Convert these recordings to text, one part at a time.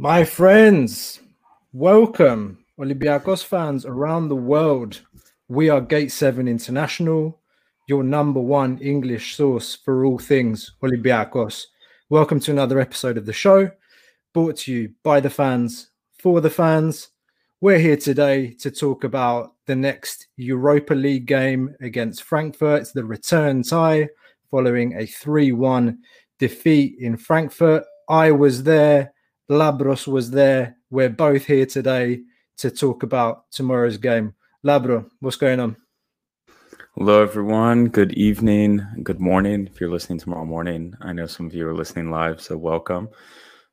My friends, welcome, Olympiacos fans around the world. We are Gate 7 International, your number one English source for all things Olympiacos. Welcome to another episode of the show, brought to you by the fans, for the fans. We're here today to talk about the next Europa League game against Frankfurt. It's the return tie following a 3 1 defeat in Frankfurt. I was there. Labros was there. We're both here today to talk about tomorrow's game. Labro, what's going on? Hello, everyone. Good evening. Good morning. If you're listening tomorrow morning, I know some of you are listening live, so welcome.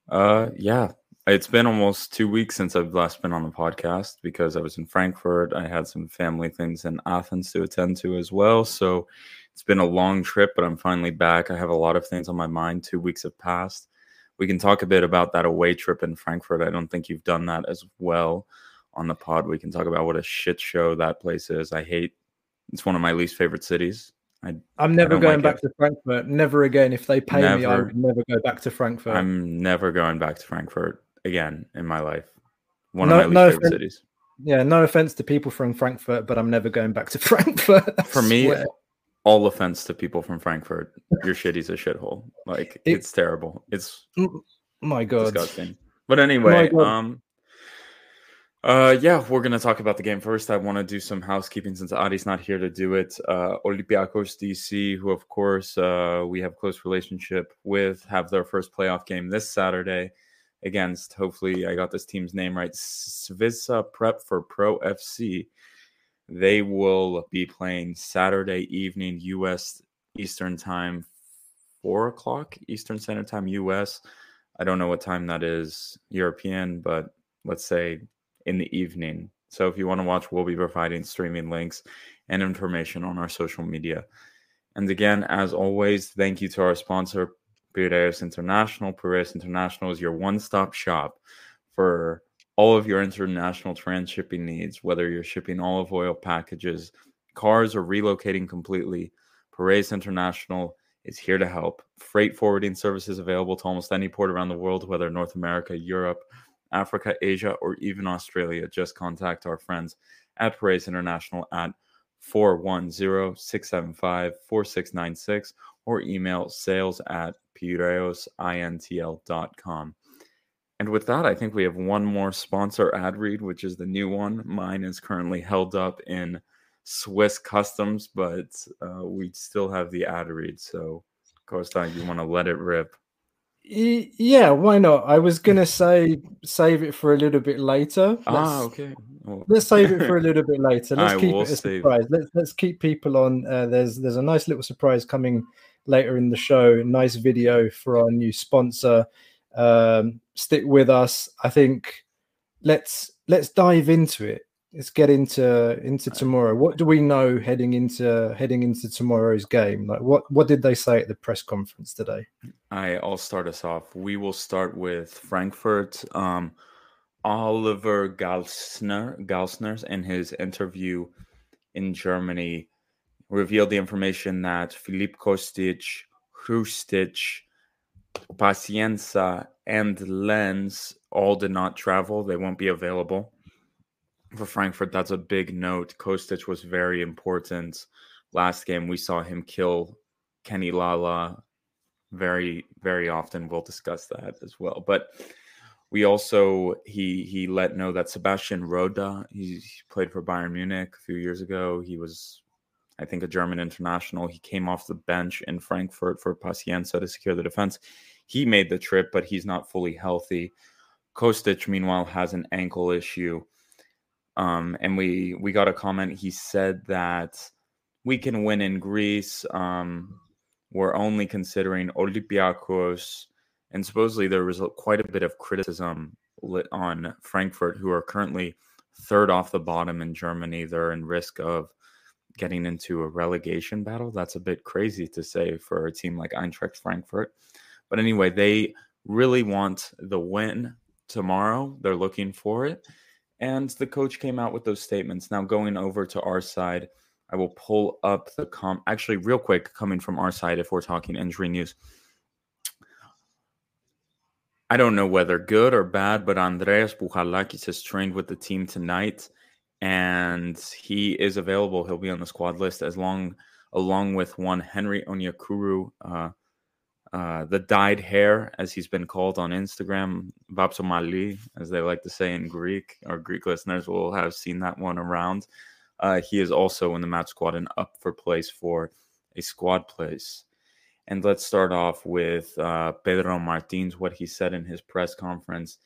Uh, yeah, it's been almost two weeks since I've last been on the podcast because I was in Frankfurt. I had some family things in Athens to attend to as well. So it's been a long trip, but I'm finally back. I have a lot of things on my mind. Two weeks have passed we can talk a bit about that away trip in Frankfurt. I don't think you've done that as well on the pod. We can talk about what a shit show that place is. I hate. It's one of my least favorite cities. I, I'm never going like back it. to Frankfurt. Never again. If they pay never, me, I would never go back to Frankfurt. I'm never going back to Frankfurt again in my life. One no, of my least no favorite offense, cities. Yeah, no offense to people from Frankfurt, but I'm never going back to Frankfurt. For me, all offense to people from Frankfurt, your shitty's a shithole. Like it, it's terrible. It's my god, disgusting. But anyway, um, uh, yeah, we're gonna talk about the game first. I want to do some housekeeping since Adi's not here to do it. Uh, Olympiacos DC, who of course uh, we have close relationship with, have their first playoff game this Saturday against. Hopefully, I got this team's name right. Svisa Prep for Pro FC they will be playing Saturday evening U.S. Eastern Time, four o'clock Eastern Standard Time U.S. I don't know what time that is European, but let's say in the evening. So if you want to watch, we'll be providing streaming links and information on our social media. And again, as always, thank you to our sponsor, Piraeus International. Piraeus International is your one-stop shop for all of your international transshipping needs, whether you're shipping olive oil packages, cars, or relocating completely. Piraeus International is here to help. Freight forwarding services available to almost any port around the world, whether North America, Europe, Africa, Asia, or even Australia. Just contact our friends at Piraeus International at 410-675-4696 or email sales at piraeusintl.com. And with that, I think we have one more sponsor ad read, which is the new one. Mine is currently held up in Swiss customs, but uh, we still have the ad read. So, Costa, you want to let it rip? Yeah, why not? I was gonna say save it for a little bit later. Ah, let's, ah, okay. Well. Let's save it for a little bit later. Let's I keep it a surprise. Let's let's keep people on. Uh, there's there's a nice little surprise coming later in the show. Nice video for our new sponsor. Um, stick with us. I think let's let's dive into it. Let's get into into tomorrow. What do we know heading into heading into tomorrow's game? Like what what did they say at the press conference today? I I'll start us off. We will start with Frankfurt. Um, Oliver Galsner Glasner in his interview in Germany revealed the information that Filip Kostic, Hrustic, Paciência and Lenz all did not travel. They won't be available for Frankfurt. That's a big note. Kostic was very important. Last game, we saw him kill Kenny Lala very, very often. We'll discuss that as well. But we also he he let know that Sebastian Rode, he played for Bayern Munich a few years ago. He was I think a German international. He came off the bench in Frankfurt for Paciência to secure the defense. He made the trip, but he's not fully healthy. Kostic, meanwhile, has an ankle issue. Um, and we we got a comment. He said that we can win in Greece. Um, we're only considering Olympiacos, and supposedly there was quite a bit of criticism lit on Frankfurt, who are currently third off the bottom in Germany. They're in risk of getting into a relegation battle. That's a bit crazy to say for a team like Eintracht Frankfurt. But anyway, they really want the win tomorrow. They're looking for it. And the coach came out with those statements. Now, going over to our side, I will pull up the com. Actually, real quick, coming from our side, if we're talking injury news, I don't know whether good or bad, but Andreas Bouchalakis has trained with the team tonight, and he is available. He'll be on the squad list as long, along with one Henry Onyekuru, uh, uh, the dyed hair, as he's been called on Instagram, Vapsomali, as they like to say in Greek. Our Greek listeners will have seen that one around. Uh, he is also in the match squad and up for place for a squad place. And let's start off with uh, Pedro Martins, what he said in his press conference.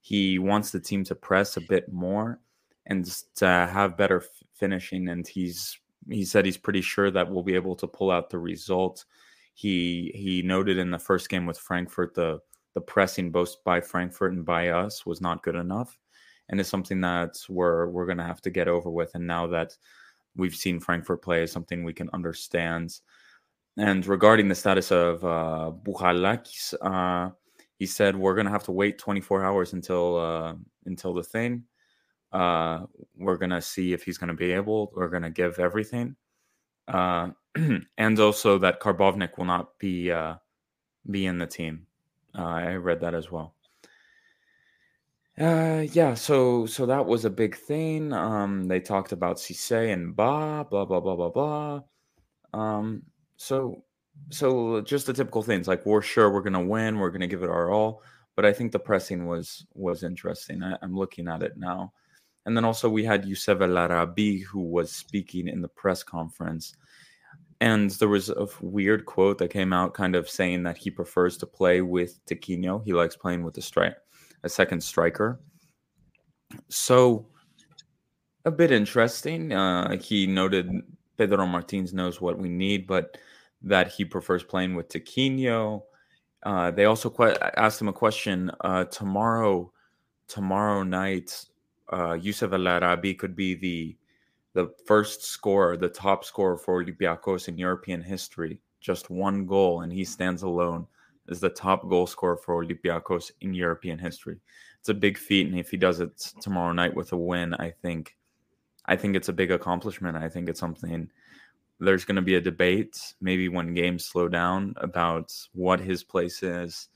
He wants the team to press a bit more and to have better f- finishing. And he's he said he's pretty sure that we'll be able to pull out the result. He he noted in the first game with Frankfurt the the pressing both by Frankfurt and by us was not good enough, and it's something that we're we're going to have to get over with. And now that we've seen Frankfurt play, is something we can understand and regarding the status of uh, Bouchalakis, uh, he said we're gonna have to wait 24 hours until uh, until the thing. Uh, we're gonna see if he's gonna be able. We're gonna give everything, uh, and also that Karbownik will not be uh, be in the team. Uh, I read that as well. Uh, yeah, so so that was a big thing. Um, they talked about Cisse and Ba, blah blah blah blah blah. Um, so, so just the typical things like we're sure we're gonna win, we're gonna give it our all. But I think the pressing was was interesting. I, am looking at it now, and then also we had Youssef El Arabi who was speaking in the press conference, and there was a weird quote that came out, kind of saying that he prefers to play with Tiquinho. He likes playing with a strike, a second striker. So a bit interesting. Uh, he noted Pedro Martins knows what we need, but that he prefers playing with Tiquinho. Uh, they also que- asked him a question uh, tomorrow. Tomorrow night, uh, Youssef El Arabi could be the the first scorer, the top scorer for Olympiacos in European history. Just one goal, and he stands alone as the top goal scorer for Olympiacos in European history. It's a big feat, and if he does it tomorrow night with a win, I think, I think it's a big accomplishment. I think it's something there's going to be a debate, maybe when games slow down, about what his place is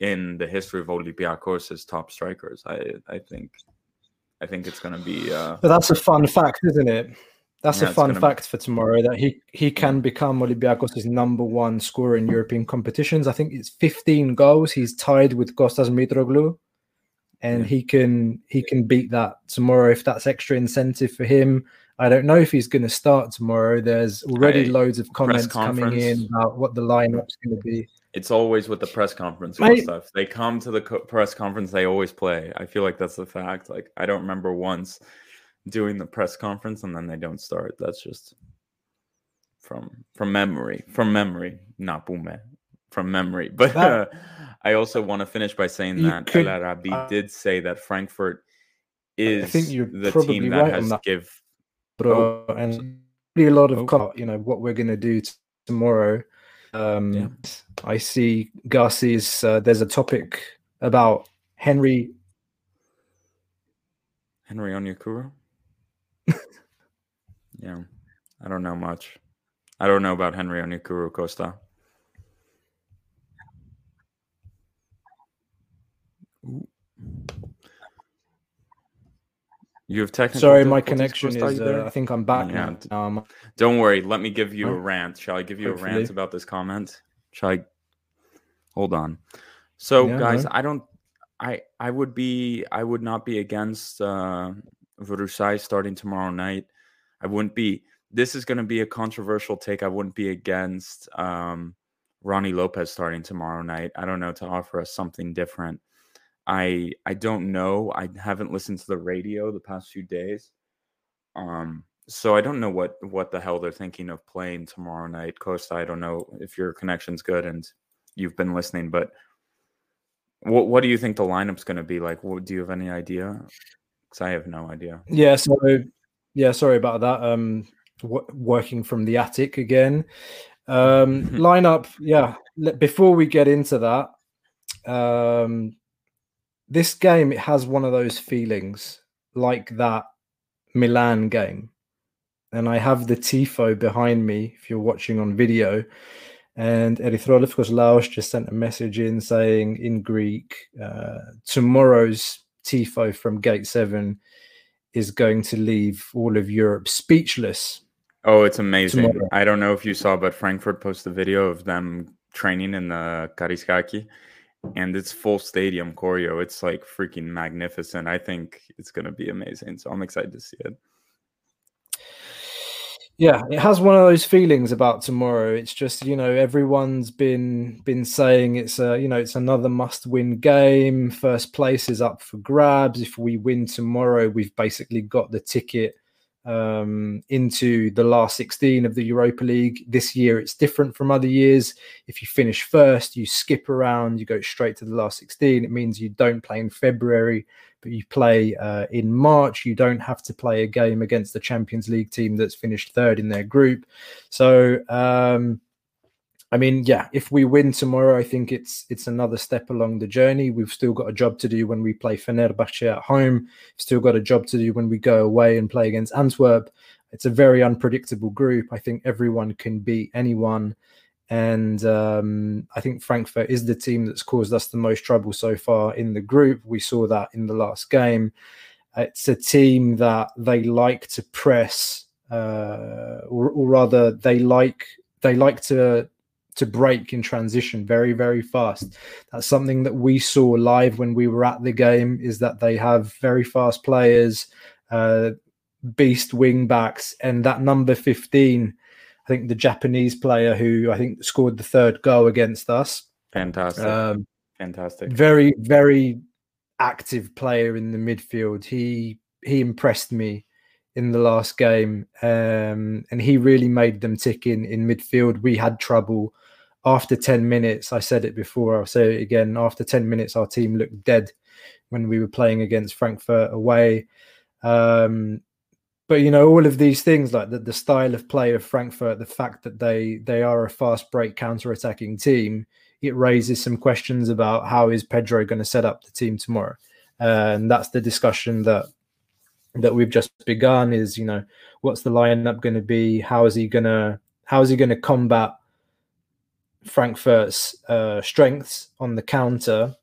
in the history of Olympiacos as top strikers. I I think I think it's going to be. Uh, but that's a fun fact, isn't it? That's yeah, a fun fact be... for tomorrow that he he can become Olympiacos' number one scorer in European competitions. I think it's 15 goals. He's tied with Kostas Mitroglou, and yeah. he can he can beat that tomorrow if that's extra incentive for him. I don't know if he's going to start tomorrow. There's already I, loads of comments coming in about what the lineup's going to be. It's always with the press conference Mate, stuff. They come to the co- press conference, they always play. I feel like that's the fact. Like I don't remember once doing the press conference and then they don't start. That's just from from memory, from memory, not boom from memory. But uh, I also want to finish by saying that could, El Arabi uh, did say that Frankfurt is I think you're the team that right has give bro, oh, and really a lot of oh. you know what we're gonna do t- tomorrow. Um, yeah. I see Garci's. Uh, there's a topic about Henry. Henry Onyekuru. yeah, I don't know much. I don't know about Henry Onyekuru Costa. Ooh. You have technical. Sorry, my connection is. Uh, I think I'm back yeah. now. Um, Don't worry. Let me give you a rant. Shall I give you Hopefully. a rant about this comment? Shall I? Hold on. So, yeah, guys, I don't. I I would be. I would not be against uh, Vrousai starting tomorrow night. I wouldn't be. This is going to be a controversial take. I wouldn't be against um, Rony Lopes starting tomorrow night. I don't know to offer us something different. I I don't know. I haven't listened to the radio the past few days, Um, so I don't know what what the hell they're thinking of playing tomorrow night. Costa, I don't know if your connection's good and you've been listening, but what what do you think the lineup's going to be like? What, do you have any idea? Because I have no idea. Yeah, so yeah, sorry about that. Um, w- working from the attic again. Um, lineup, yeah. Before we get into that, um, this game it has one of those feelings like that Milan game and I have the tifo behind me if you're watching on video. And Erythrolifkos Laos just sent a message in saying in Greek, uh, tomorrow's tifo from Gate 7 is going to leave all of Europe speechless. Oh, it's amazing. Tomorrow. I don't know if you saw, but Frankfurt posted a video of them training in the Karaiskaki and it's full stadium choreo. It's like freaking magnificent. I think it's going to be amazing. So I'm excited to see it. Yeah, it has one of those feelings about tomorrow. It's just you know everyone's been been saying it's a you know it's another must-win game. First place is up for grabs. If we win tomorrow, we've basically got the ticket um, into the last 16 of the Europa League. This year, it's different from other years. If you finish first, you skip around, you go straight to the last 16. It means you don't play in February but you play uh, in March. You don't have to play a game against the Champions League team that's finished third in their group. So, um, I mean, yeah, if we win tomorrow, I think it's it's another step along the journey. We've still got a job to do when we play Fenerbahce at home. Still got a job to do when we go away and play against Antwerp. It's a very unpredictable group. I think everyone can beat anyone. And um, I think Frankfurt is the team that's caused us the most trouble so far in the group. We saw that in the last game. It's a team that they like to press, uh, or, or rather, they like they like to to break in transition very very fast that's something that we saw live when we were at the game is that they have very fast players uh, beast wing backs and that number 15 I think the Japanese player who I think scored the third goal against us. Fantastic. Um, Fantastic. Very, very active player in the midfield. He he impressed me in the last game, um, and he really made them tick in in midfield. We had trouble after ten minutes. I said it before. I'll say it again. After ten minutes, our team looked dead when we were playing against Frankfurt away. Um, but you know all of these things like the, the style of play of frankfurt the fact that they they are a fast break counter-attacking team it raises some questions about how is pedro going to set up the team tomorrow uh, and that's the discussion that that we've just begun is you know what's the lineup going to be how is he going to how is he going to combat frankfurt's uh, strengths on the counter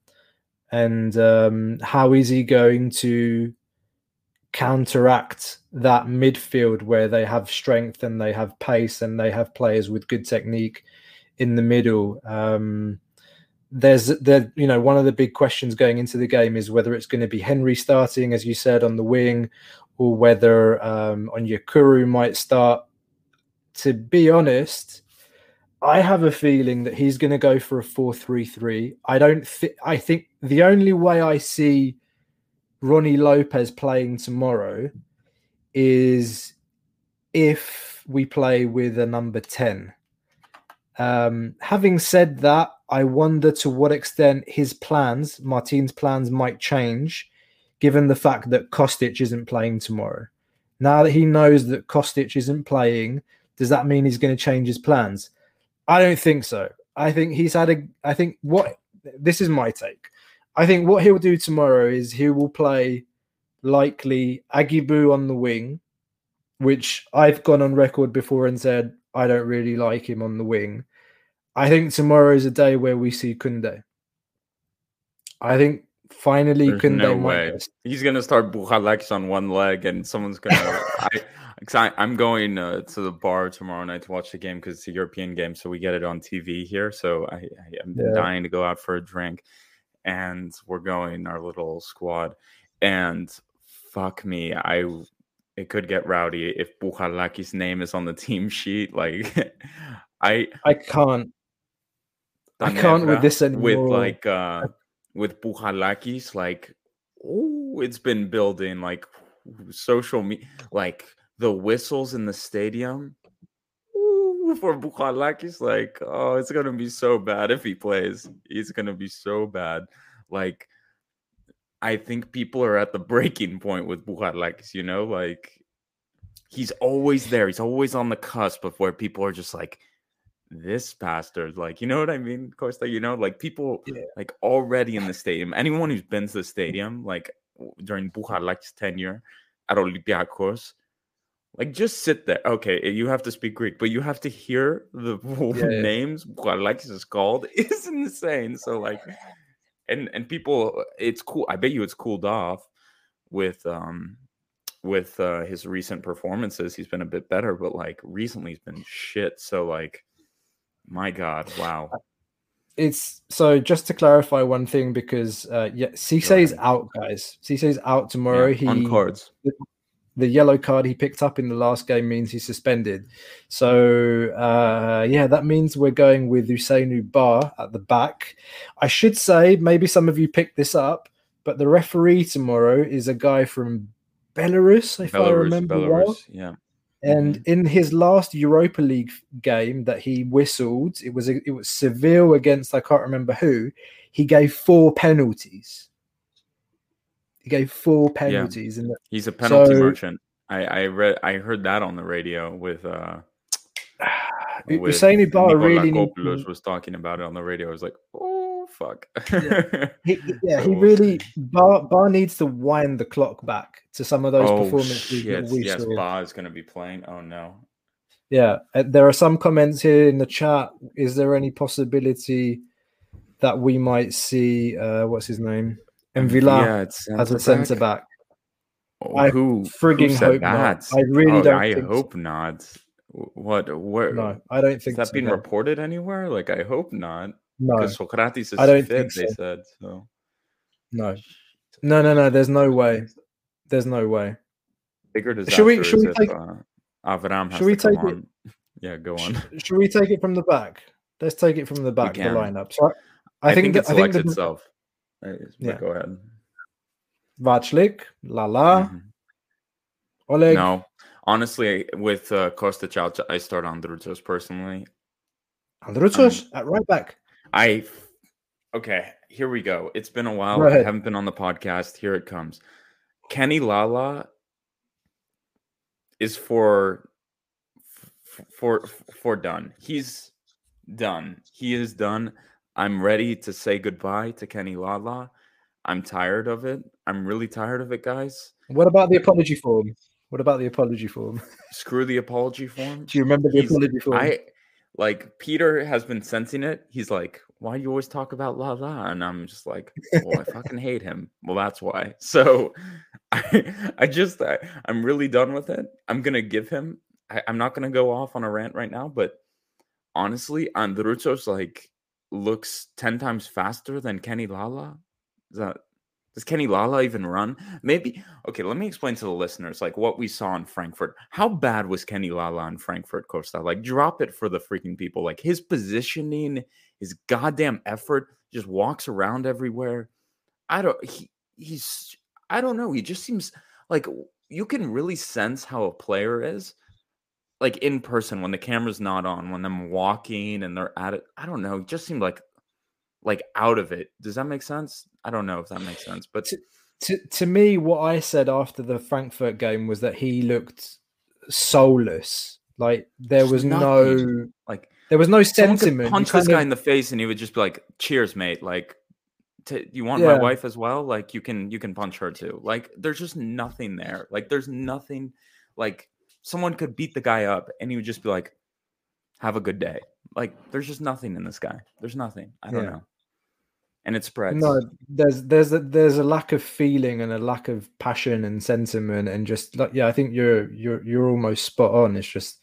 and um, how is he going to counteract that midfield where they have strength and they have pace and they have players with good technique in the middle. Um, there's the you know one of the big questions going into the game is whether it's going to be Henry starting, as you said, on the wing, or whether um, Onyekuru might start. To be honest, I have a feeling that he's going to go for a four-three-three. I don't think. I think the only way I see Rony Lopes playing tomorrow is if we play with a number 10. Um, having said that, I wonder to what extent his plans, Martin's plans, might change given the fact that Kostic isn't playing tomorrow. Now that he knows that Kostic isn't playing, does that mean he's going to change his plans? I don't think so. I think he's had a. I think what this is my take. I think what he'll do tomorrow is he will play likely Aguibou on the wing, which I've gone on record before and said I don't really like him on the wing. I think tomorrow is a day where we see Kunde. I think finally There's Kunde no way. He's gonna start Bouchalakis on one leg, and someone's gonna. I, I'm going uh, to the bar tomorrow night to watch the game because it's a European game, so we get it on TV here. So I, I am yeah. dying to go out for a drink and we're going our little squad. And fuck me, I it could get rowdy if Bouchalakis' name is on the team sheet. Like I I can't I can't with this anymore. With like uh with Bouchalakis, like oh it's been building like social me like the whistles in the stadium ooh, for Bouchalakis, like, oh, it's gonna be so bad if he plays. He's gonna be so bad. Like, I think people are at the breaking point with Bouchalakis, you know, like he's always there. He's always on the cusp of where people are just like, this bastard, like, you know what I mean? Costa, you know, like people yeah. like already in the stadium. Anyone who's been to the stadium, like during Bouchalakis' tenure at Olympiacos, like just sit there. Okay, eh, you have to speak Greek, but you have to hear the yeah, names Alexis is called. is insane. So like and and people it's cool. I bet you it's cooled off with um with uh, his recent performances, he's been a bit better, but like recently he's been shit. So like, my God, wow. It's so just to clarify one thing because uh yeah, Cissé's out, guys. Cissé's out tomorrow. Yeah, he on cards. The, yellow card he picked up in the last game means he's suspended. So uh yeah, that means we're going with Ousseynou Ba at the back. I should say maybe some of you picked this up, but the referee tomorrow is a guy from Belarus, if Belarus, I remember Belarus, well. Yeah. And mm-hmm. in his last Europa League game that he whistled, it was a, it was Seville against I can't remember who. He gave four penalties. He gave four penalties, yeah. and he's a penalty so, merchant. I, I read I heard that on the radio with uh with Ousseynou Ba really was talking about it on the radio. I was like, oh fuck. yeah, he, yeah, he really Ba, Ba needs to wind the clock back to some of those oh, performances. Shit. we yes, saw. Ba is going to be playing. Oh no. Yeah, uh, there are some comments here in the chat. Is there any possibility that we might see uh, what's his name, M'Vila yeah, as a centre back? Oh, I who frigging who hope that? not. I really oh, don't. I hope so. not. What? Where? No, I don't think. That so, being no. reported anywhere? Like, I hope not. No, because Socrates is I don't fit, think so. they said so. No, no, no, no. There's no way. There's no way. Bigger disaster should we, should we take, if, uh, Avram has should we take on. it? Yeah, go on. Should, should we take it from the back? Let's take it from the back. The lineup. So I, I think, think it selects itself. Yeah. Go ahead. Vaclik, Lala, mm-hmm. Oleg. No, honestly, with uh, Costa Chow, I start on Drutos personally. Androutsos um, at right back. I okay. Here we go. It's been a while. I haven't been on the podcast. Here it comes. Kenny Lala is for for for done. He's done. He is done. I'm ready to say goodbye to Kenny Lala. I'm tired of it. I'm really tired of it, guys. What about the apology form? What about the apology form? Screw the apology form. Do you remember the He's, apology form? I like Peter has been sensing it. He's like, "Why do you always talk about Lala?" And I'm just like, "Well, I fucking hate him." Well, that's why. So, I, I just, I, am really done with it. I'm gonna give him. I, am not gonna go off on a rant right now, but honestly, Androutsos like looks ten times faster than Kenny Lala. Is that does Kenny Lala even run? Maybe. Okay, let me explain to the listeners like what we saw in Frankfurt. How bad was Kenny Lala in Frankfurt, Costa? Like, drop it for the freaking people. Like his positioning, his goddamn effort, just walks around everywhere. I don't. He he's. I don't know. He just seems like you can really sense how a player is like in person when the camera's not on when them walking and they're at it i don't know it just seemed like like out of it. Does that make sense? I don't know if that makes sense, but to, to, to me, what I said after the Frankfurt game was that he looked soulless. Like there was no like there was no sentiment. Punch this guy of... in the face, and he would just be like, "Cheers, mate!" Like, you want yeah. my wife as well? Like, you can you can punch her too. Like, there's just nothing there. Like, there's nothing. Like, someone could beat the guy up, and he would just be like, "Have a good day." Like, there's just nothing in this guy. There's nothing. I don't yeah. know and it spreads. No, there's there's a, there's a lack of feeling and a lack of passion and sentiment and just like yeah, I think you're you're you're almost spot on. It's just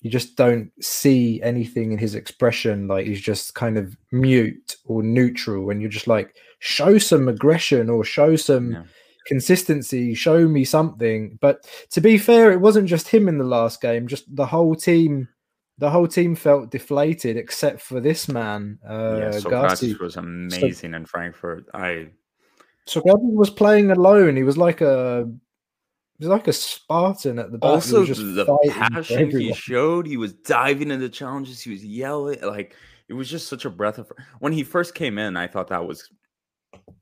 you just don't see anything in his expression like he's just kind of mute or neutral and you're just like show some aggression or show some yeah. Consistency show me something but to be fair it wasn't just him in the last game just the whole team the whole team felt deflated except for this man. Uh, yeah, Socrates was amazing so, in Frankfurt. I Socrates was playing alone. He was like a he was like a Spartan at the back. Also, the passion he showed, he was diving into challenges, he was yelling, like it was just such a breath of. When he first came in, I thought that was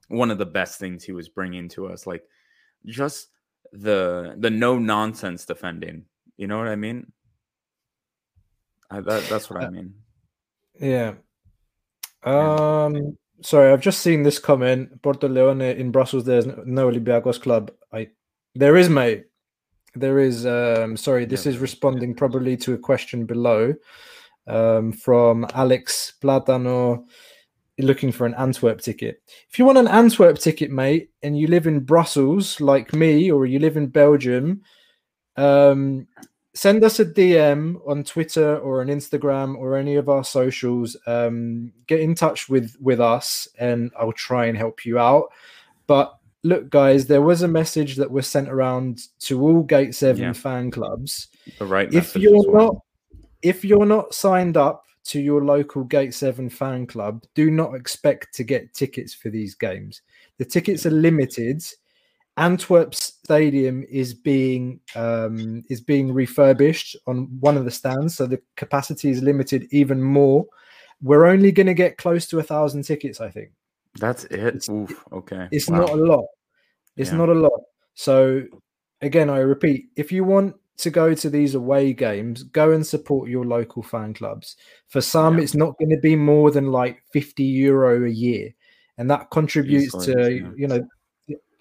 one of the best things he was bringing to us, like just the the no nonsense defending. You know what I mean? I, that, that's what I uh, mean. Yeah. Um. Sorry, I've just seen this comment. Porto Leone in Brussels. There's no Olympiacos club. I there is, mate. There is. Um. Sorry, this yeah, is responding yeah. probably to a question below, um, from Alex Platano, looking for an Antwerp ticket. If you want an Antwerp ticket, mate, and you live in Brussels like me, or you live in Belgium, um, send us a DM on Twitter or on Instagram or any of our socials. Um, get in touch with with us, and I'll try and help you out. But look, guys, there was a message that was sent around to all Gate Seven yeah. fan clubs. The right. If you're not, if you're not signed up to your local Gate Seven fan club, do not expect to get tickets for these games. The tickets are limited Antwerp's stadium is being um, is being refurbished on one of the stands, so the capacity is limited even more. We're only going to get close to a thousand tickets, I think. That's it. It's, Oof, okay, it's wow. not a lot. It's yeah. not a lot. So again, I repeat: if you want to go to these away games, go and support your local fan clubs. For some, yeah. it's not going to be more than like fifty euro a year, and that contributes Easily, to yeah. you know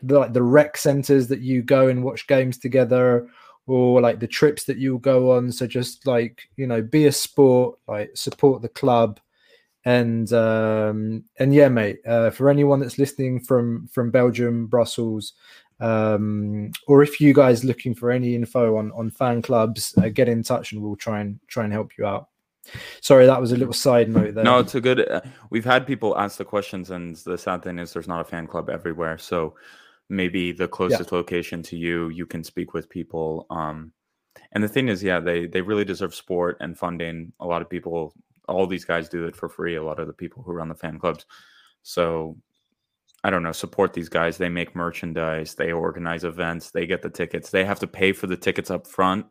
the, like the rec centers that you go and watch games together or like the trips that you'll go on so just like you know be a sport like support the club and um and yeah mate uh, for anyone that's listening from from belgium brussels um or if you guys looking for any info on on fan clubs uh, get in touch and we'll try and try and help you out. Sorry that was a little side note there. No it's a good uh, we've had people ask the questions and the sad thing is there's not a fan club everywhere. So maybe the closest yeah. location to you you can speak with people um and the thing is yeah they they really deserve support and funding. A lot of people all these guys do it for free a lot of the people who run the fan clubs. So i don't know support these guys they make merchandise they organize events they get the tickets they have to pay for the tickets up front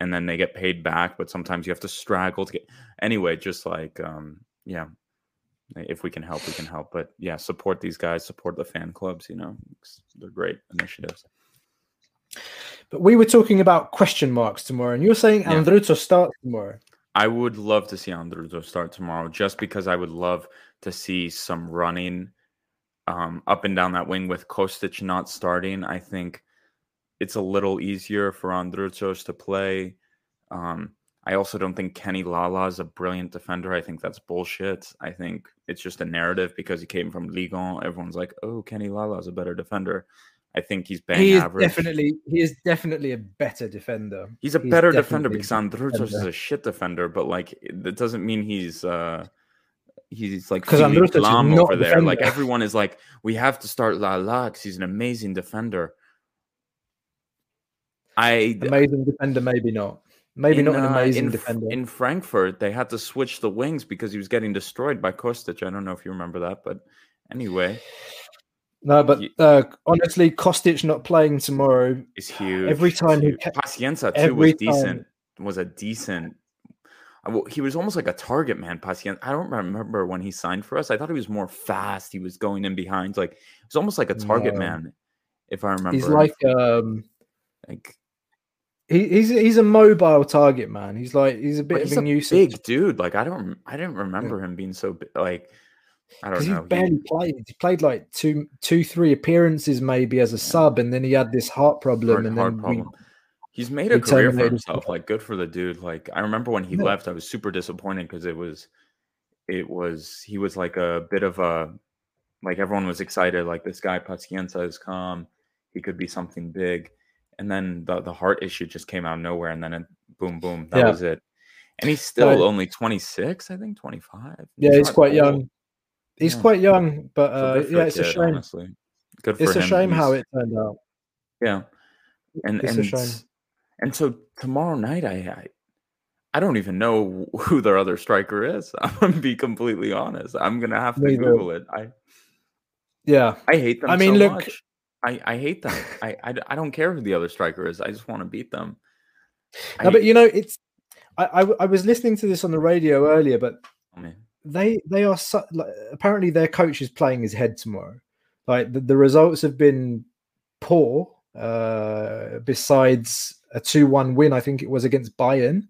and then they get paid back but sometimes you have to straggle to get anyway just like um yeah if we can help, we can help. But yeah, support these guys, support the fan clubs. You know, they're great initiatives. But we were talking about question marks tomorrow, and you're saying yeah. Androutso start tomorrow. I would love to see Androutso start tomorrow, just because I would love to see some running um, up and down that wing with Kostic not starting. I think it's a little easier for Androutsos to play. Um, I also don't think Kenny Lala is a brilliant defender. I think that's bullshit. I think it's just a narrative because he came from Ligue 1. Everyone's like, "Oh, Kenny Lala is a better defender." I think he's bang he is average. Definitely, he is definitely a better defender. He's a he's better defender because Androutsos is a shit defender, but like that doesn't mean he's uh he's like because Androutsos over there. Defender. Like everyone is like, we have to start Lala because he's an amazing defender. I amazing defender, maybe not. Maybe in, not an uh, amazing in, defender. In Frankfurt, they had to switch the wings because he was getting destroyed by Kostic. I don't know if you remember that, but anyway. No, but uh, honestly, Kostic not playing tomorrow is huge. Every time he Paciência too was decent. Was a decent. He was almost like a target man. Paciência. I don't remember when he signed for us. I thought he was more fast. He was going in behind. Like it was almost like a target no. man, if I remember. He's like um, like he, he's he's a mobile target man. He's like he's a bit of a, nuisance. big dude. Like I don't I didn't remember yeah. him being so big. Like I don't know. He barely played. He played like two two three appearances maybe as a yeah. sub, and then he had this heart problem. Heart, and heart then problem. We, he's made a career for himself. Like good for the dude. Like I remember when he yeah. left, I was super disappointed because it was it was he was like a bit of a like everyone was excited. Like this guy Paciência is calm. He could be something big and then the the heart issue just came out of nowhere, and then it, boom, boom, that yeah. was it. And he's still but, only 26, I think, 25. Yeah, he's, he's quite old. young. He's yeah. quite young, but uh, so yeah, it's kid, a shame. Honestly. Good for it's him. a shame he's, how it turned out. Yeah, and it's and and so tomorrow night, I, I I don't even know who their other striker is. I'm gonna be completely honest. I'm gonna have to Google it. I yeah, I hate them. I mean, so look, much. I, I hate them. I, I, I don't care who the other striker is. I just want to beat them. No, I, but you know, it's. I, I, I was listening to this on the radio earlier, but oh, they they are su- like, apparently their coach is playing his head tomorrow. Like the, the results have been poor. Uh, besides a two-one win, I think it was against Bayern,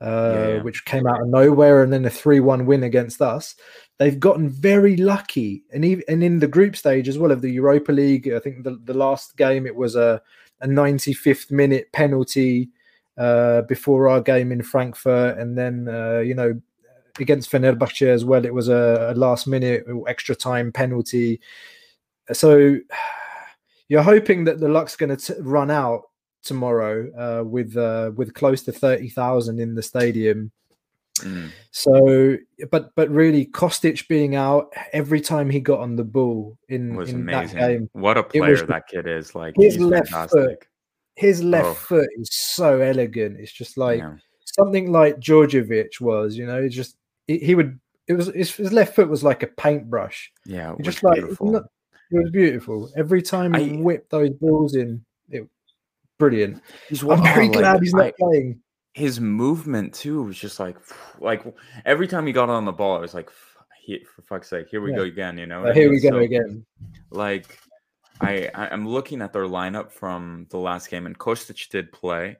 uh, yeah. which came out of nowhere, and then a three-one win against us. They've gotten very lucky, and even and in the group stage as well of the Europa League. I think the, the last game it was a a 95th minute penalty uh, before our game in Frankfurt, and then uh, you know against Fenerbahce as well. It was a, a last minute extra time penalty. So you're hoping that the luck's going to run out tomorrow uh, with uh, with close to thirty thousand in the stadium. Mm. So, but but really, Kostic being out every time he got on the ball in, was in amazing. that game. What a player was, that kid is! Like his left fantastic. foot, his left oh. foot is so elegant. It's just like yeah. something like Djordjevic was. You know, it's just he would. It was his, his left foot was like a paintbrush. Yeah, just like it was beautiful. Every time he I, whipped those balls in, brilliant. He's I'm very glad like, he's not I, playing. His movement too was just like, like every time he got on the ball, it was like, for fuck's sake, here we yeah. go again. You know, uh, here we go so, again. Like, I I'm looking at their lineup from the last game, and Kostic did play.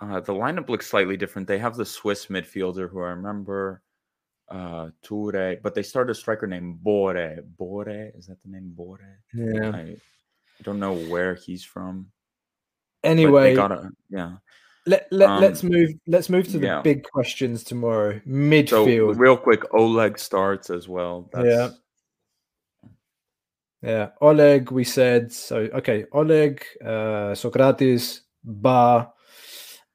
Uh, the lineup looks slightly different. They have the Swiss midfielder who I remember uh Toure, but they started a striker named Borré. Borré is that the name Borré? Yeah, I, I don't know where he's from. Anyway, got a, yeah. Let, let, um, let's move let's move to the yeah. big questions tomorrow. Midfield. So, real quick, Oleg starts as well. That's... Yeah. Yeah. Oleg, we said so okay, Oleg, uh Socrates, Ba,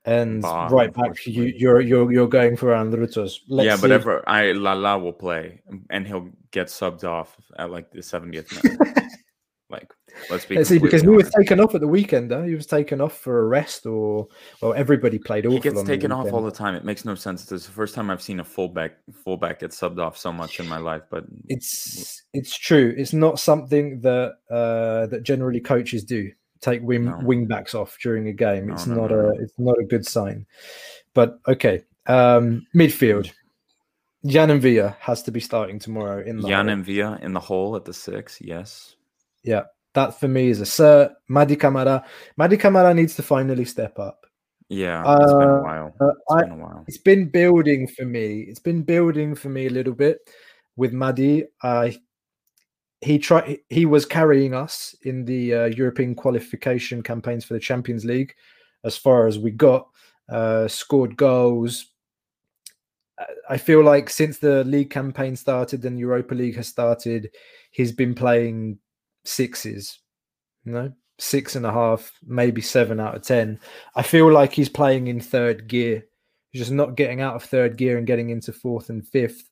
and right back, you, are you're, you're you're going for Androutsos. yeah, but ever I Lala will play, and he'll get subbed off at like the 70th minute. let's be. See, because he was taken off at the weekend. Huh? He was taken off for a rest, or well, everybody played. He gets taken off all the time. It makes no sense. It's the first time I've seen a fullback fullback get subbed off so much in my life. But it's it's true. It's not something that uh, that generally coaches do take wing no. wing backs off during a game. It's no, not no, a it's not a good sign. But okay, um, midfield. Yann M'Vila has to be starting tomorrow in the Jan and Villa in the hole at the six. Yes. Yeah, that for me is a cert. Mady Camara. Mady Camara needs to finally step up. Yeah, it's uh, been a uh, while. It's I, been a while. It's been building for me. It's been building for me a little bit with Mady. I he tried he was carrying us in the uh, European qualification campaigns for the Champions League as far as we got uh, scored goals I feel like since the league campaign started and Europa League has started he's been playing sixes you know six and a half maybe seven out of ten I feel like he's playing in third gear he's just not getting out of third gear and getting into fourth and fifth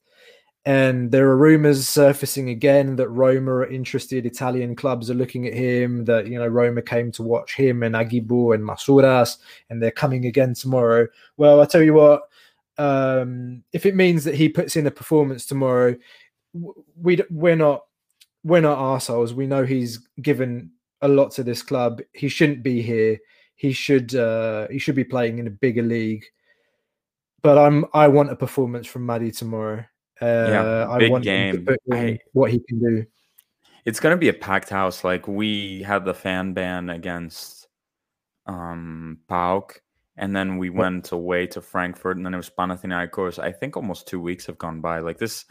and there are rumors surfacing again that Roma are interested. Italian clubs are looking at him. That you know Roma came to watch him and Aguibou and Masouras, and they're coming again tomorrow. Well, I tell you what, um, if it means that he puts in a performance tomorrow, we we're not we're not assholes. We know he's given a lot to this club. He shouldn't be here. He should uh, he should be playing in a bigger league. But I'm I want a performance from Mady tomorrow. Uh, yeah, I want game. I, what he can do. It's going to be a packed house. Like we had the fan ban against um PAOK, and then we went away to Frankfurt, and then it was Panathinaikos. I think almost two weeks have gone by. Like this,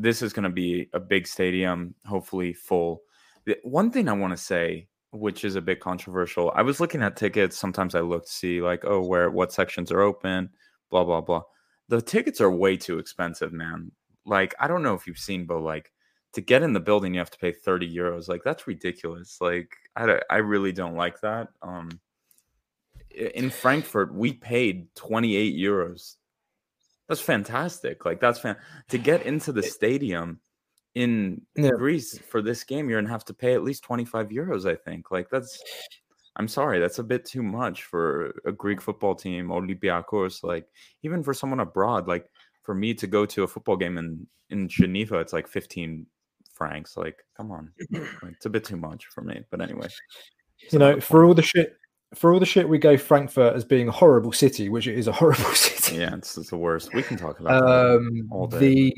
this is going to be a big stadium, hopefully full. One thing I want to say, which is a bit controversial, I was looking at tickets. Sometimes I look to see like, oh, where what sections are open, blah blah blah the tickets are way too expensive, man. Like, I don't know if you've seen, but like to get in the building, you have to pay 30 euros. Like, that's ridiculous. Like, I, I really don't like that. Um, in Frankfurt, we paid 28 euros. That's fantastic. Like, that's fan to get into the stadium in yeah. Greece for this game, you're gonna have to pay at least 25 euros, I think. Like, that's I'm sorry, that's a bit too much for a Greek football team, Olympiacos. Like even for someone abroad, like for me to go to a football game in in Geneva, it's like 15, francs. Like, come on, like, it's a bit too much for me. But anyway, you know, for all the shit, for all the shit we gave Frankfurt as being a horrible city, which it is a horrible city. Yeah, it's, it's the worst. We can talk about um, all day.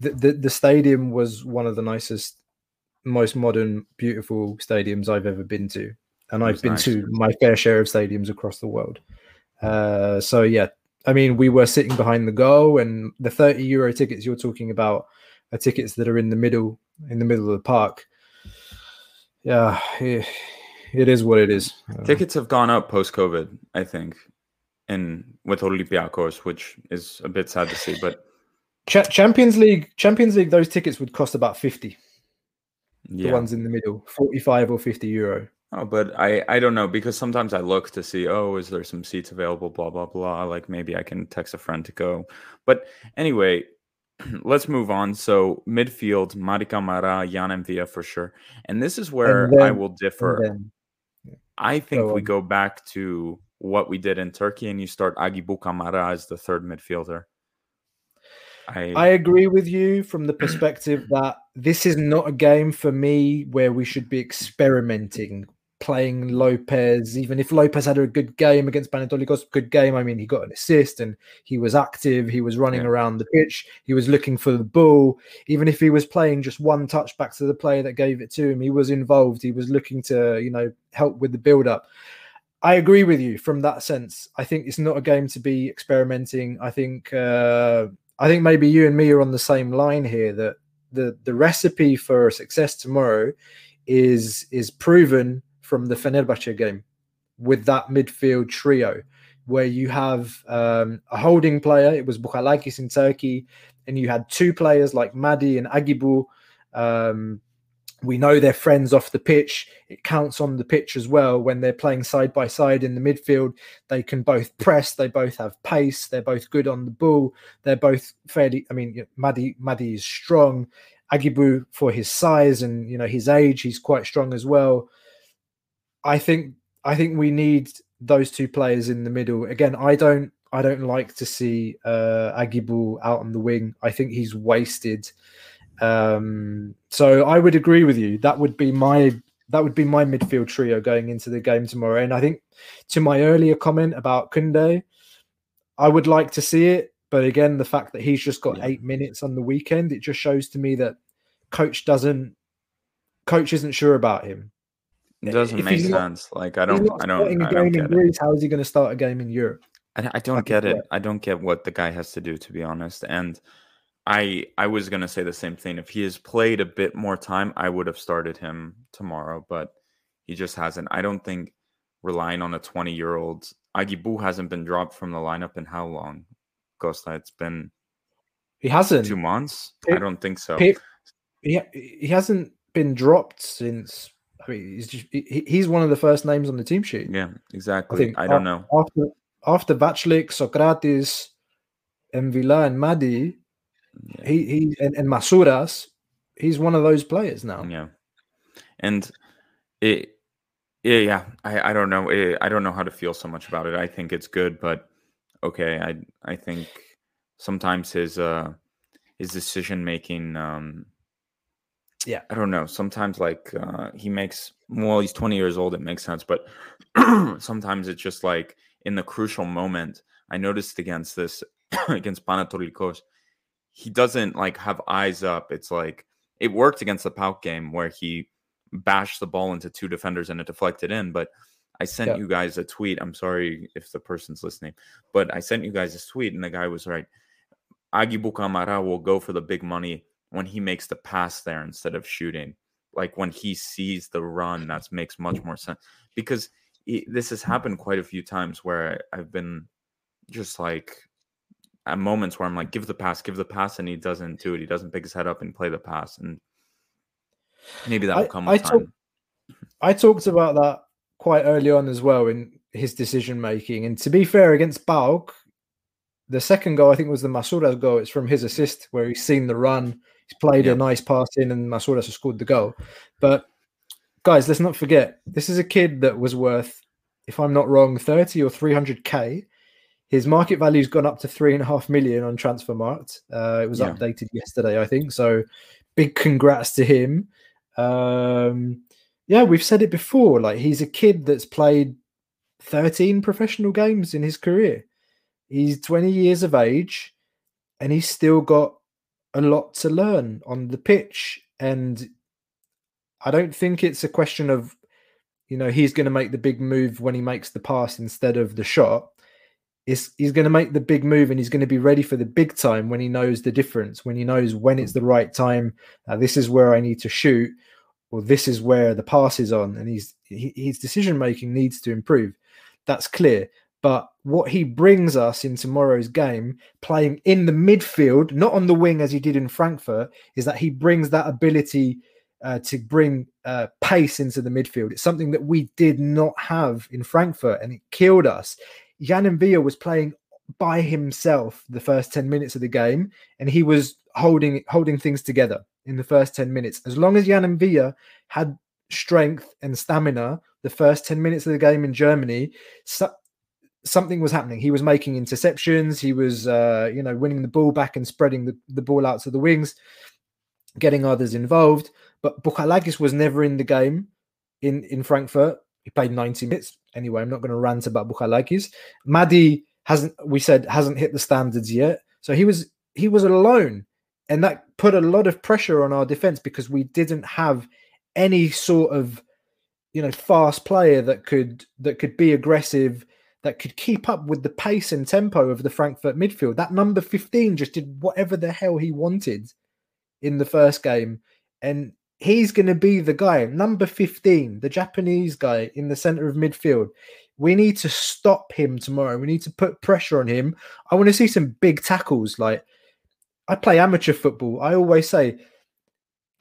The, the the stadium was one of the nicest, most modern, beautiful stadiums I've ever been to, and I've been nice. to my fair share of stadiums across the world. Uh, so yeah, I mean, we were sitting behind the goal, and the 30 euro tickets you're talking about are tickets that are in the middle, in the middle of the park. Yeah, it, is what it is. Uh, tickets have gone up post COVID, I think, and with Olympiacos, which is a bit sad to see. But Ch- Champions League, Champions League, those tickets would cost about 50. Yeah. The ones in the middle, 45 or 50 euro. Oh, but I I don't know because sometimes I look to see oh is there some seats available blah blah blah like maybe I can text a friend to go. But anyway, let's move on. So midfield, Mady Camara, Yann M'Vila for sure. And this is where then, I will differ. Then, I think we go back to what we did in Turkey and you start Aguibou Camara as the third midfielder. I, I agree with you from the perspective that this is not a game for me where we should be experimenting playing Lopes, even if Lopes had a good game against Panetolikos, good game. I mean, he got an assist and he was active. He was running yeah. around the pitch. He was looking for the ball. Even if he was playing just one touch back to the player that gave it to him, he was involved. He was looking to, you know, help with the build up. I agree with you from that sense. I think it's not a game to be experimenting. I think, uh, I think maybe you and me are on the same line here that the the recipe for success tomorrow is is proven from the Fenerbahce game with that midfield trio where you have um, a holding player, it was Bouchalakis in Turkey, and you had two players like Mady and Aguibou. Um, we know they're friends off the pitch. It counts on the pitch as well when they're playing side by side in the midfield. They can both press. They both have pace. They're both good on the ball. They're both fairly. I mean, Mady Mady is strong. Aguibou for his size and you know his age, he's quite strong as well. I think I think we need those two players in the middle. Again, I don't I don't like to see uh Aguibou out on the wing. I think he's wasted. Um so I would agree with you. That would be my that would be my midfield trio going into the game tomorrow. And I think to my earlier comment about Kunde, I would like to see it. But again, the fact that he's just got yeah. eight minutes on the weekend, it just shows to me that coach doesn't coach isn't sure about him. It doesn't if make sense. Not, like I don't, I don't, I don't get Greece, How is he going to start a game in Europe? I, I don't get it. I don't get what the guy has to do, to be honest. And I, I was going to say the same thing. If he has played a bit more time, I would have started him tomorrow, but he just hasn't. I don't think relying on a 20 year old Aguibou hasn't been dropped from the lineup in how long? Costa, it's been. He hasn't two months. I don't think so. He, he hasn't been dropped since I mean, he's just, he, he's one of the first names on the team sheet. Yeah, exactly. I, think I don't know. After after Vaclik, Socrates, M'Vila, and Mady, yeah. he he and, and Masouras, he's one of those players now. Yeah, and it. Yeah, yeah. I, I don't know. It, I don't know how to feel so much about it. I think it's good, but okay. I I think sometimes his uh his decision making um yeah i don't know sometimes like uh he makes well he's 20 years old it makes sense but sometimes it's just like in the crucial moment i noticed against this against Panetolikos he doesn't like have eyes up it's like it worked against the PAOK game where he bashed the ball into two defenders and it deflected in but I sent yeah. you guys a tweet. I'm sorry if the person's listening, but I sent you guys a tweet and the guy was right. Aguibou Camara will go for the big money when he makes the pass there instead of shooting. Like when he sees the run, mm-hmm. that makes much more sense because he, this has happened quite a few times where I've been just like at moments where I'm like, give the pass, give the pass, and he doesn't do it. He doesn't pick his head up and play the pass, and maybe that will come I, I time. Talk, I talked about that quite early on as well in his decision making, and to be fair, against PAOK, the second goal I think was the Masouras goal. It's from his assist where he's seen the run, He's played a nice pass in, and Masouras has scored the goal. But guys, let's not forget this is a kid that was worth, if I'm not wrong, 30 or 300k. His market value's gone up to three and a half million on Transfermarkt. Uh, it was yeah. updated yesterday, I think. So big congrats to him. Um, yeah, we've said it before. Like he's a kid that's played 13 professional games in his career. He's 20 years of age and he's still got a lot to learn on the pitch. And I don't think it's a question of, you know, he's going to make the big move when he makes the pass instead of the shot. It's, he's going to make the big move and he's going to be ready for the big time when he knows the difference, when he knows when it's the right time. Uh, this is where I need to shoot, or this is where the pass is on. And he's, he, his decision making needs to improve. That's clear. But what he brings us in tomorrow's game, playing in the midfield, not on the wing as he did in Frankfurt, is that he brings that ability uh, to bring uh, pace into the midfield. It's something that we did not have in Frankfurt, and it killed us. Yann M'Vila was playing by himself the first 10 minutes of the game, and he was holding holding things together in the first 10 minutes. As long as Yann M'Vila had strength and stamina the first 10 minutes of the game in Germany, so, something was happening. He was making interceptions. He was, uh, you know, winning the ball back and spreading the, the ball out to the wings, getting others involved. But Bouchalakis was never in the game in, in Frankfurt. He played 90 minutes. Anyway, I'm not going to rant about Bouchalakis. Mady hasn't, we said, hasn't hit the standards yet. So he was he was alone. And that put a lot of pressure on our defense because we didn't have any sort of you know fast player that could that could be aggressive that could keep up with the pace and tempo of the Frankfurt midfield. That number 15 just did whatever the hell he wanted in the first game. And he's going to be the guy, number 15, the Japanese guy in the center of midfield. We need to stop him tomorrow. We need to put pressure on him. I want to see some big tackles. Like, I play amateur football. I always say,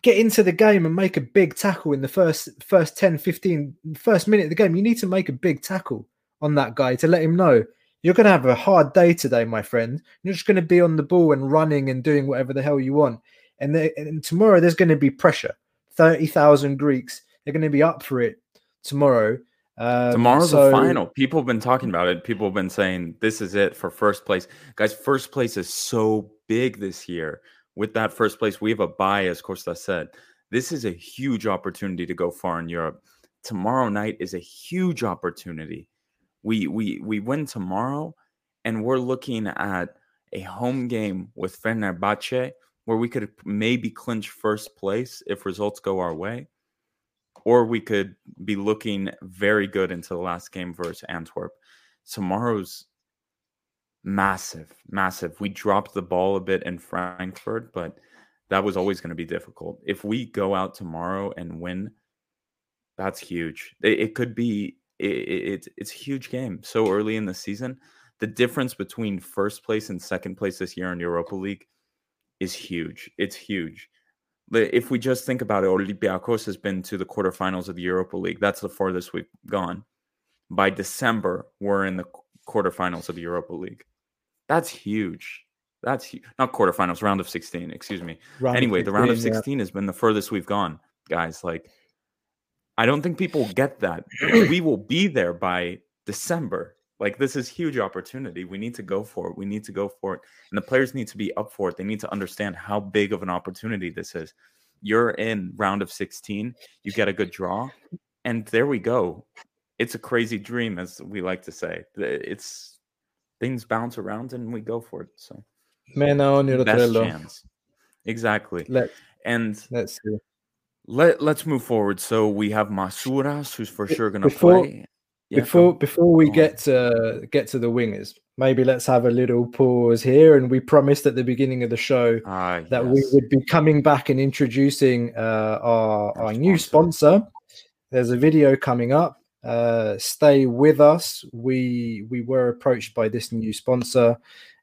get into the game and make a big tackle in the first first 10 15 first minute of the game you need to make a big tackle on that guy to let him know you're going to have a hard day today, my friend. You're just going to be on the ball and running and doing whatever the hell you want. And, and tomorrow there's going to be pressure. Thirty thousand Greeks. They're going to be up for it tomorrow. Um, Tomorrow's so, the final. People have been talking about it. People have been saying this is it for first place. Guys, first place is so big this year. With that first place, we have a bye, as Costa said. This is a huge opportunity to go far in Europe. Tomorrow night is a huge opportunity we we we win tomorrow, and we're looking at a home game with Fenerbahce where we could maybe clinch first place if results go our way, or we could be looking very good into the last game versus Antwerp. Tomorrow's massive, massive. We dropped the ball a bit in Frankfurt, but that was always going to be difficult. If we go out tomorrow and win, that's huge. It, it could be it, it, it's a huge game so early in the season. The difference between first place and second place this year in Europa League is huge. It's huge. If we just think about it, Olympiacos has been to the quarterfinals of the Europa League. That's the farthest we've gone. By December, we're in the quarterfinals of the Europa League. That's huge. That's huge. Not quarterfinals, round of 16, excuse me. Round anyway, 16, the round of 16 yeah. has been the furthest we've gone, guys. Like, I don't think people get that. we will be there by December. Like this is huge opportunity. We need to go for it. We need to go for it. And the players need to be up for it. They need to understand how big of an opportunity this is. You're in round of 16, you get a good draw, and there we go. It's a crazy dream, as we like to say. It's things bounce around and we go for it. So Man, best chance. Exactly. Let's, and let's see. Let Let's move forward. So we have Masouras, who's for sure going to play. Yeah, before before we get to get to the wingers, maybe let's have a little pause here. And we promised at the beginning of the show uh, that yes. we would be coming back and introducing uh, our our, our new sponsor. There's a video coming up. Uh, stay with us. We we were approached by this new sponsor,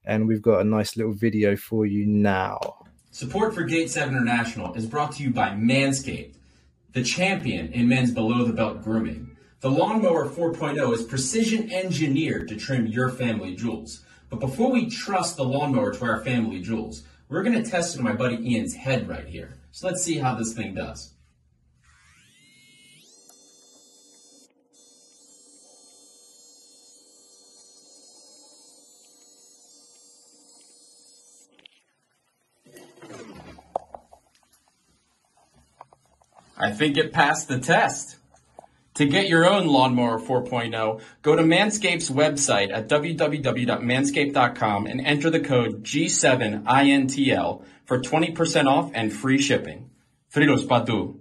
and we've got a nice little video for you now. Support for Gate 7 International is brought to you by Manscaped, the champion in men's below the belt grooming. The Lawnmower 4.0 is precision engineered to trim your family jewels. But before we trust the lawnmower to our family jewels, we're going to test it on my buddy Ian's head right here. So let's see how this thing does. I think it passed the test. To get your own Lawnmower 4.0, go to Manscaped's website at www.manscaped.com and enter the code G7INTL for 20% off and free shipping. Frilos Patu.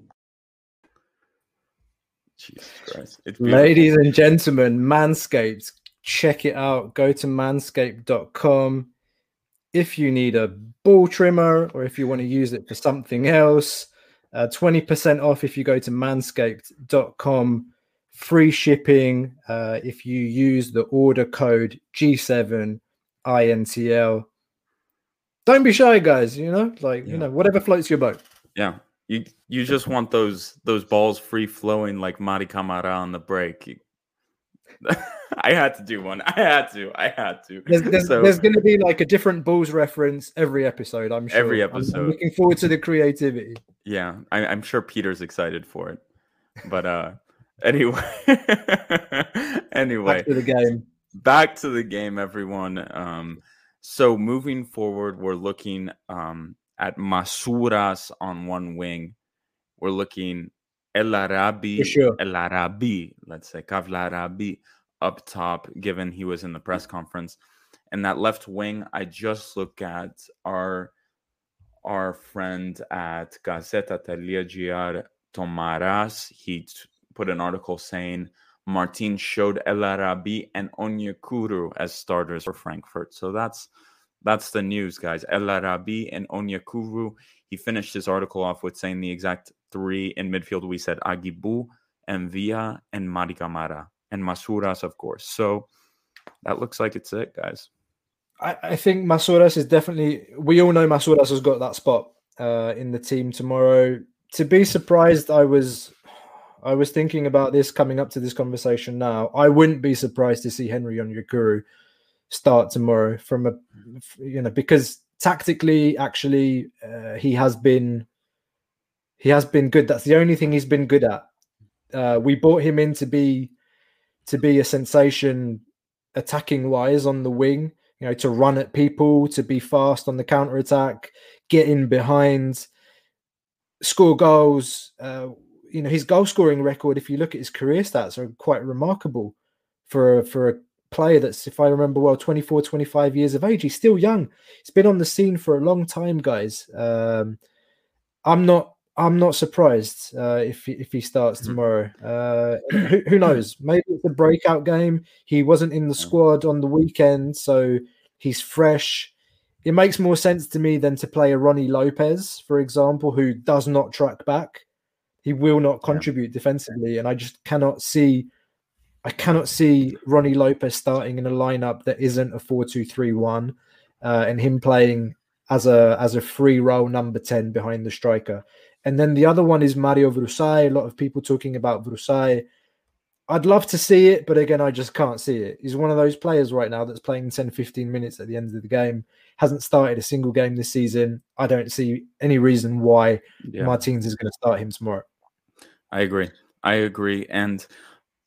Jesus Christ. Ladies and gentlemen, Manscaped, check it out. Go to manscaped.com. If you need a ball trimmer or if you want to use it for something else, uh, 20% off if you go to manscaped.com. Free shipping uh, if you use the order code G7INTL. Don't be shy, guys. You know, like, yeah. you know, whatever floats your boat. Yeah. You you just want those those balls free flowing like Mady Camara on the break. I had to do one. I had to. I had to. There's, there's, so, there's going to be like a different balls reference every episode. I'm sure. Every episode. I'm, looking forward to the creativity. Yeah, I, am sure Peter's excited for it. But uh, anyway, anyway, back to the game. Back to the game, everyone. Um, so moving forward, we're looking um at Masouras on one wing. We're looking El Arabi, sure. El Arabi, let's say Kavla Arabi up top, given he was in the press conference. And that left wing, I just look at our our friend at Gazeta Telia Tomaras. He put an article saying Martin showed El Arabi and Onyekuru as starters for Frankfurt. So that's that's the news, guys. El Arabi and Onyekuru. He finished his article off with saying the exact three in midfield. We said Aguibou, and Villa, and Mady Camara and Masouras, of course. So that looks like it's it, guys. I, I think Masouras is definitely. We all know Masouras has got that spot uh, in the team tomorrow. To be surprised, I was. I was thinking about this coming up to this conversation now. I wouldn't be surprised to see Henry on Onyekuru start tomorrow from a you know because tactically actually uh, he has been he has been good that's the only thing he's been good at uh, we bought him in to be to be a sensation attacking wise on the wing, you know, to run at people, to be fast on the counter attack, get in behind, score goals. Uh, you know, his goal scoring record, if you look at his career stats, are quite remarkable for for a player that's, if I remember well, 24, 25 years of age. He's still young. He's been on the scene for a long time, guys. Um, I'm not I'm not surprised uh, if he, if he starts mm-hmm. tomorrow. Uh, who, who, knows? Maybe it's a breakout game. He wasn't in the squad on the weekend, so he's fresh. It makes more sense to me than to play a Rony Lopes, for example, who does not track back. He will not contribute yeah. defensively, and I just cannot see. I cannot see Rony Lopes starting in a lineup that isn't a four-two-three-one, uh, and him playing as a as a free role number ten behind the striker. And then the other one is Mario Vrousai. A lot of people talking about Vrousai. I'd love to see it, but again, I just can't see it. He's one of those players right now that's playing 10, 15 minutes at the end of the game, hasn't started a single game this season. I don't see any reason why yeah. Martins is going to start him tomorrow. I agree. I agree. And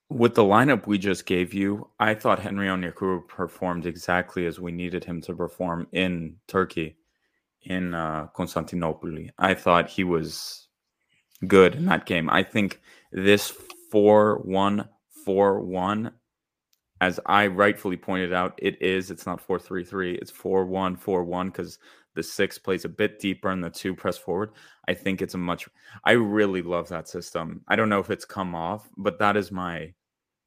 with the lineup we just gave you, I thought Henry Onyekuru performed exactly as we needed him to perform in Turkey in uh, Constantinople. I thought he was good in that game. I think this 4 1 4 1, as I rightfully pointed out, it is. It's not 4 3 3. It's 4 1 4 1 because the six plays a bit deeper and the two press forward. I think it's a much, I really love that system. I don't know if it's come off, but that is my,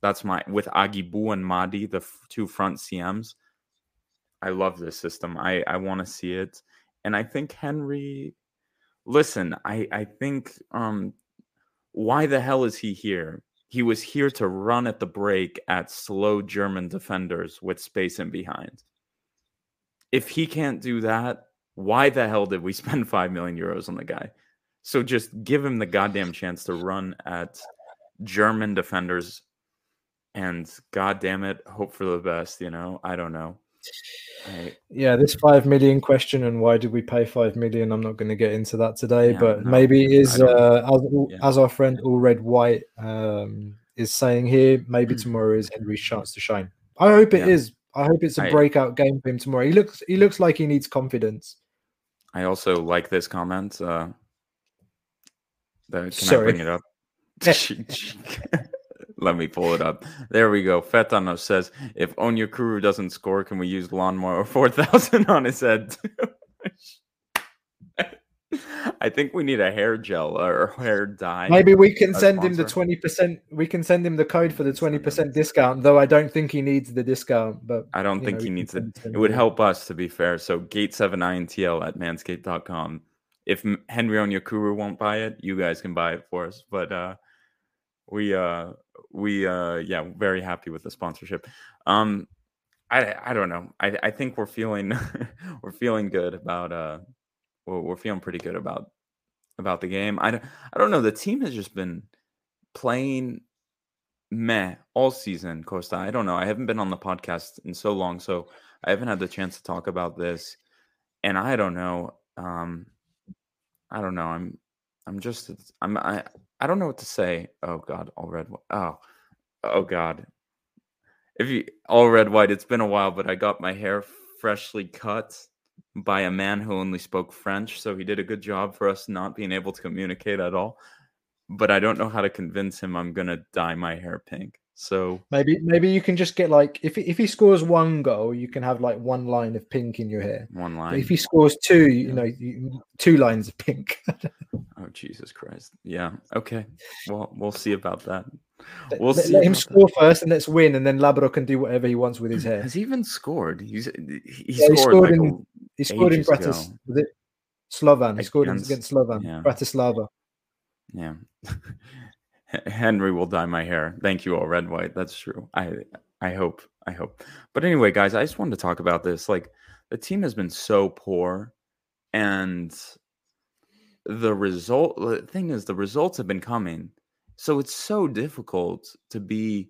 that's my, with Aguibou and Mady, the f- two front CMs. I love this system. I, I want to see it and I think Henry. Listen, I I think um, why the hell is he here? He was here to run at the break at slow German defenders with space in behind. If he can't do that, why the hell did we spend five million euros on the guy? So just give him the goddamn chance to run at German defenders and god damn it, hope for the best, you know? I don't know. Right. Yeah, this five million question and why did we pay five million? I'm not going to get into that today, yeah, but no, maybe it is uh, as, yeah. as our friend All Red White um, is saying here. Maybe hmm. tomorrow is Henry's chance to shine. I hope it yeah. is. I hope it's a I, breakout game for him tomorrow. He looks he looks like he needs confidence. I also like this comment. Uh, Can Sorry. I bring it up? Let me pull it up. There we go. Fetano says, if Onyekuru doesn't score, can we use lawnmower 4000 on his head? I think we need a hair gel or hair dye. Maybe we can send sponsor. him the 20%. We can send him the code for the 20% discount, though I don't think he needs the discount. But I don't think know, he needs it. It would help us, to be fair. So gate7intl at manscaped.com. If Henry Onyekuru won't buy it, you guys can buy it for us. But uh we uh we uh yeah very happy with the sponsorship. Um i i don't know. I i think we're feeling we're feeling good about uh we're, we're feeling pretty good about about the game. I don't i don't know. The team has just been playing meh all season costa. I don't know. I haven't been on the podcast in so long so i haven't had the chance to talk about this. And i don't know. Um i don't know. I'm i'm just i'm i I don't know what to say. Oh God, all red. Oh, oh God. If you all red white, it's been a while, but I got my hair freshly cut by a man who only spoke French, so he did a good job for us not being able to communicate at all. But I don't know how to convince him I'm gonna dye my hair pink. So maybe maybe you can just get like if if he scores one goal, you can have like one line of pink in your hair. One line. But if he scores two, you know, you, two lines of pink. oh Jesus Christ! Yeah. Okay. Well, we'll see about that. We'll let, see. Let him score that. first, and let's win, and then Labrador can do whatever he wants with his hair. Has he even scored? He's he, yeah, scored, he scored like in he scored in Bratis, Slovan? He scored against, against Slovan, yeah. Bratislava. Yeah. Henry will dye my hair. Thank you all, red white. That's true. I I hope. I hope. But anyway, guys, I just wanted to talk about this. Like the team has been so poor and the result the thing is the results have been coming. So it's so difficult to be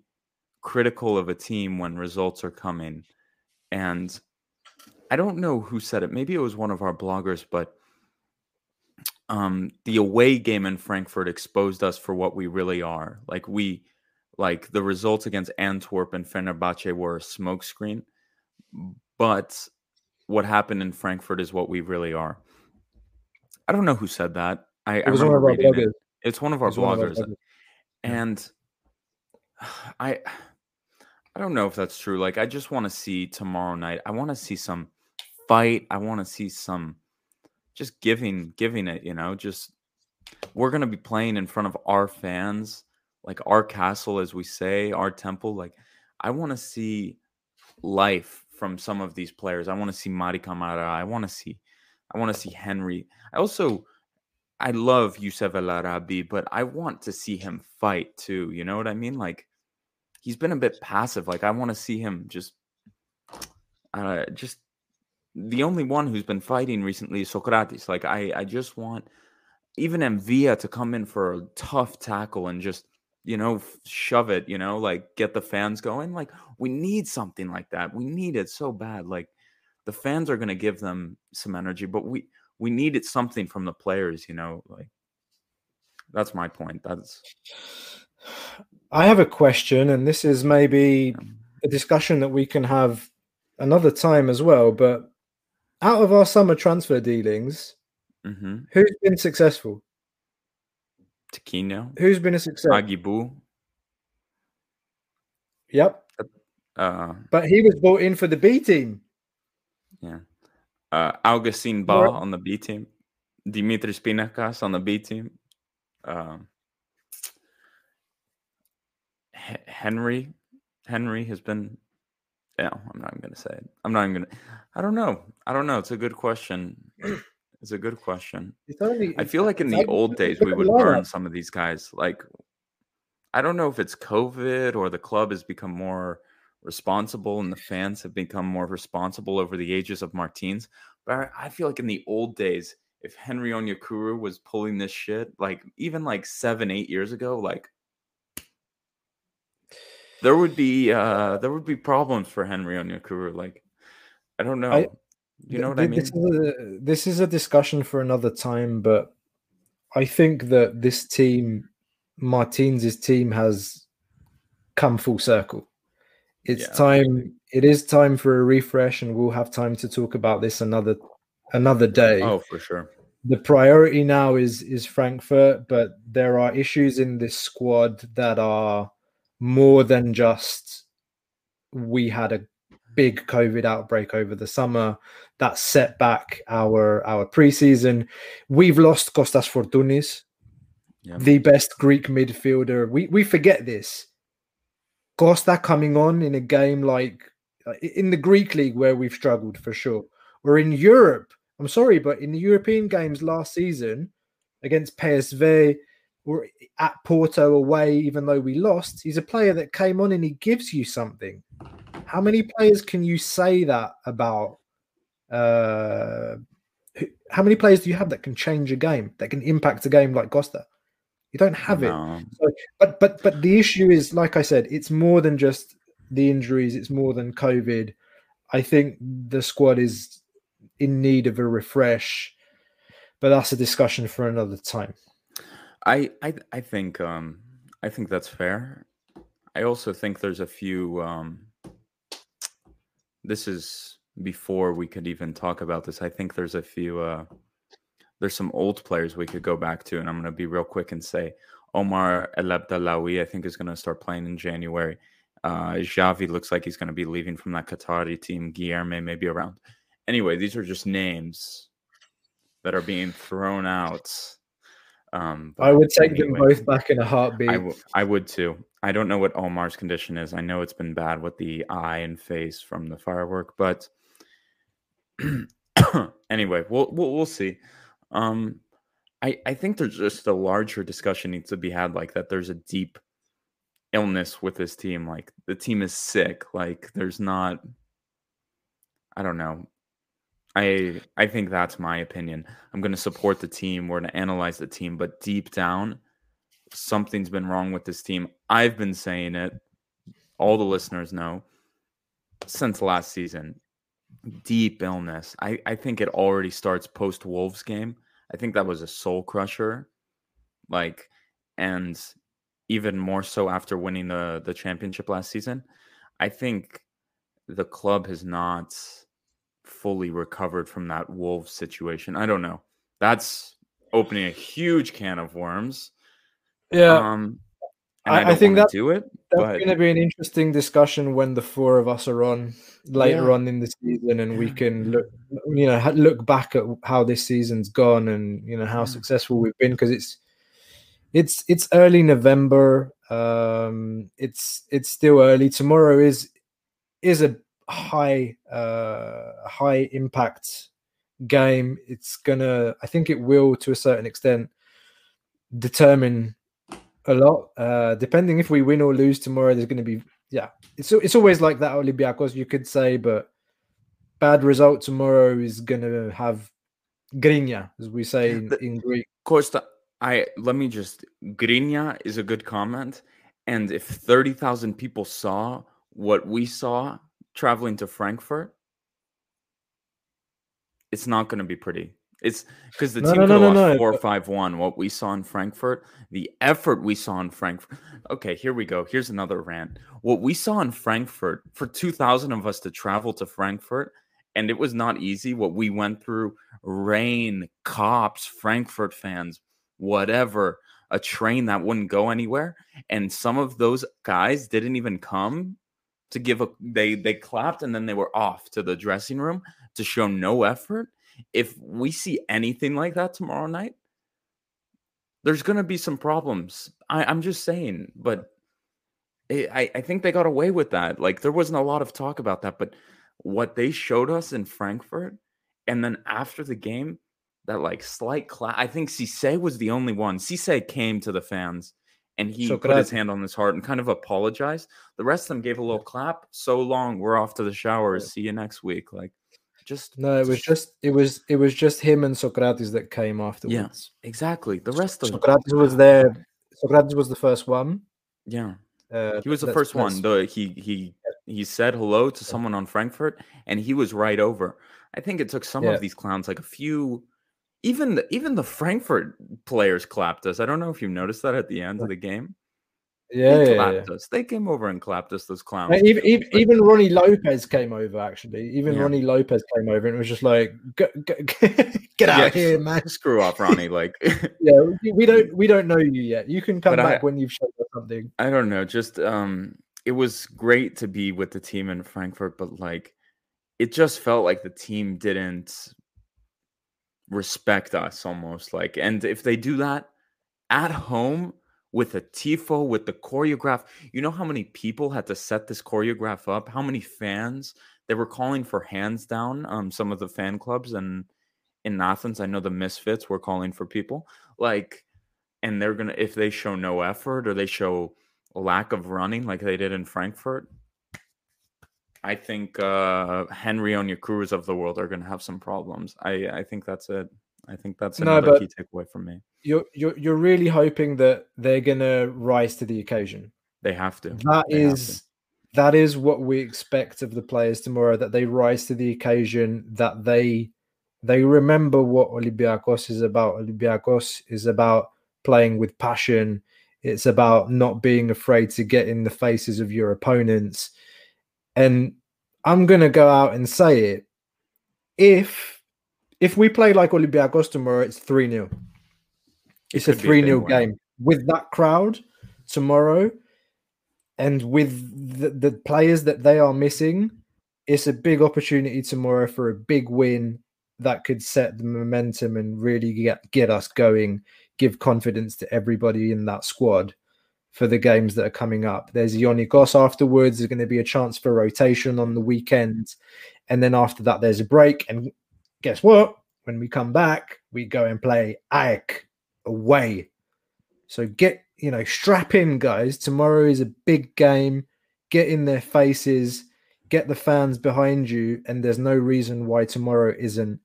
critical of a team when results are coming. And I don't know who said it. Maybe it was one of our bloggers, but um the away game in Frankfurt exposed us for what we really are. Like we like the results against Antwerp and Fenerbahce were a smokescreen, but what happened in Frankfurt is what we really are. I don't know who said that. I, I remember reading it. It's one of our bloggers, our and I I don't know if that's true. Like I just want to see tomorrow night. I want to see some fight. I want to see some just giving giving it, you know, just we're going to be playing in front of our fans, like our castle as we say, our temple, like I want to see life from some of these players. I want to see Mady Camara, I want to see I want to see Henry. I also I love Youssef El Arabi, but I want to see him fight too. You know what I mean? Like he's been a bit passive. Like I want to see him just uh just the only one who's been fighting recently is Socrates. Like I, I just want even M'Vila to come in for a tough tackle and just you know shove it. You know, like get the fans going. Like we need something like that. We need it so bad. Like the fans are going to give them some energy, but we we needed something from the players. You know, like that's my point. That's. I have a question, and this is maybe a discussion that we can have another time as well. But out of our summer transfer dealings, mm-hmm. who's been successful? Tiquinho. Who's been a success? Aguibou. Yep. Uh, but he was brought in for the B team. Yeah. Uh, Augustin Ba on the B team. Dimitri Spinakas on the B team. Um, Henry Henry has been yeah, I'm not even gonna say it. I'm not even gonna. I don't know. I don't know. It's a good question. It's a good question. Only, I feel like in the old days we would burn some of these guys. Like, I don't know if it's COVID or the club has become more responsible and the fans have become more responsible over the ages of Martins. But I feel like in the old days, if Henry Onyekuru was pulling this shit, like even like seven, eight years ago, like there would be uh there would be problems for Henry on Onyekuru. Like, I don't know. I, you know what th- I mean? This is, a, this is a discussion for another time, but I think that this team, Martins' team, has come full circle. It's yeah. time. It is time for a refresh, and we'll have time to talk about this another another day. Oh, for sure. the priority now is is Frankfurt, but there are issues in this squad that are more than just we had a big COVID outbreak over the summer that set back our our preseason. We've lost Costas Fortounis, the best Greek midfielder. We we forget this. Costa coming on in a game like in the Greek league where we've struggled for sure, or in Europe. I'm sorry, but in the European games last season against PSV or at Porto away, even though we lost, he's a player that came on and he gives you something. How many players can you say that about? Uh, how many players do you have that can change a game, that can impact a game like Costa? You don't have no. it. So, but but but the issue is, like I said, it's more than just the injuries. It's more than COVID. I think the squad is in need of a refresh, but that's a discussion for another time. I I I think um I think that's fair. I also think there's a few um this is before we could even talk about this. I think there's a few uh there's some old players we could go back to, and I'm gonna be real quick and say Omar Elabdellaoui, I think, is gonna start playing in January. Uh Xavi looks like he's gonna be leaving from that Qatari team. Guilherme may be around. Anyway, these are just names that are being thrown out. Um, I would take anyway, them both back in a heartbeat. I, w- I would too. I don't know what Omar's condition is. I know it's been bad with the eye and face from the firework, but anyway, we'll, we'll we'll see. Um, I I think there's just a larger discussion needs to be had, like that. There's a deep illness with this team. Like the team is sick. Like there's not. I don't know. I I think that's my opinion. I'm going to support the team. We're going to analyze the team, but deep down, something's been wrong with this team. I've been saying it. All the listeners know since last season. Deep illness. I I think it already starts post Wolves game. I think that was a soul crusher. Like and even more so after winning the the championship last season. I think the club has not fully recovered from that Wolves situation. I don't know. That's opening a huge can of worms. Yeah. Um, I, I, think that do it. That's but... going to be an interesting discussion when the four of us are on later yeah. on in the season, and we can look, you know, look back at how this season's gone, and you know how successful we've been because it's it's it's early November. Um, it's it's still early. Tomorrow is is a high uh, high impact game. It's gonna, I think it will to a certain extent determine a lot. Uh, depending if we win or lose tomorrow, there's going to be yeah. It's it's always like that Olympiacos, you could say, but bad result tomorrow is going to have grinya, as we say in, in Greek. Costa, I let me just grinya is a good comment, and if thirty thousand people saw what we saw traveling to Frankfurt, it's not going to be pretty. It's because the no, team no, could no, have lost four five one. What we saw in Frankfurt, the effort we saw in Frankfurt. Okay, here we go. Here's another rant. What we saw in Frankfurt for two thousand of us to travel to Frankfurt, and it was not easy. What we went through: rain, cops, Frankfurt fans, whatever. A train that wouldn't go anywhere, and some of those guys didn't even come to give a they they clapped and then they were off to the dressing room to show no effort. If we see anything like that tomorrow night, there's going to be some problems. I, I'm just saying, but it, I I think they got away with that. Like there wasn't a lot of talk about that, but what they showed us in Frankfurt, and then after the game, that like slight clap. I think Cisse was the only one. Cisse came to the fans and he so put his hand on his heart and kind of apologized. The rest of them gave a little clap. So long, we're off to the showers. See you next week. Like, just no, it was just it was it was just him and Socrates that came afterwards. Yeah, exactly. The rest of Socrates was there. Socrates was the first one. Yeah, uh, he was the first one. Though he he he said hello to someone on Frankfurt, and he was right over. I think it took some yeah. of these clowns like a few even the, even the Frankfurt players clapped us. I don't know if you noticed that at the end of the game. Yeah, they yeah, us. They came over and clapped us. Those clowns. Even, even, Like- even Rony Lopes came over. Actually, even Yeah. Rony Lopes came over, and was just like, "Get, out Yeah. of here, man!" Screw off, Rony. Like Yeah, we- don't we don't know you yet. You can come But I- back when you've shown us something. I don't know. Just um, it was great to be with the team in Frankfurt, but like, it just felt like the team didn't respect us almost. Like, and if they do that at home with a tifo, with the choreograph, you know how many people had to set this choreograph up? How many fans? They were calling for hands down. Um, some of the fan clubs and in Athens, I know the Misfits were calling for people like, and they're gonna if they show no effort or they show lack of running like they did in Frankfurt. I think uh, Henry Onyekuru of the world are going to have some problems. I, I think that's it. I think that's No, another but- key takeaway from me. You're you're you're really hoping that they're gonna rise to the occasion. They have to. That They is that is what we expect of the players tomorrow. That they rise to the occasion. That they they remember what Olympiacos is about. Olympiacos is about playing with passion. It's about not being afraid to get in the faces of your opponents. And I'm gonna go out and say it. If if we play like Olympiacos tomorrow, it's 3 0. It's a a 3 big 0 win. game. With that crowd tomorrow and with the, the players that they are missing, it's a big opportunity tomorrow for a big win that could set the momentum and really get, get us going, give confidence to everybody in that squad for the games that are coming up. There's Ionikos afterwards. There's going to be a chance for rotation on the weekend. And then after that, there's a break. And guess what? When we come back, we go and play AEK away. So get, you know, strap in, guys. Tomorrow is a big game. Get in their faces, get the fans behind you, and there's no reason why tomorrow isn't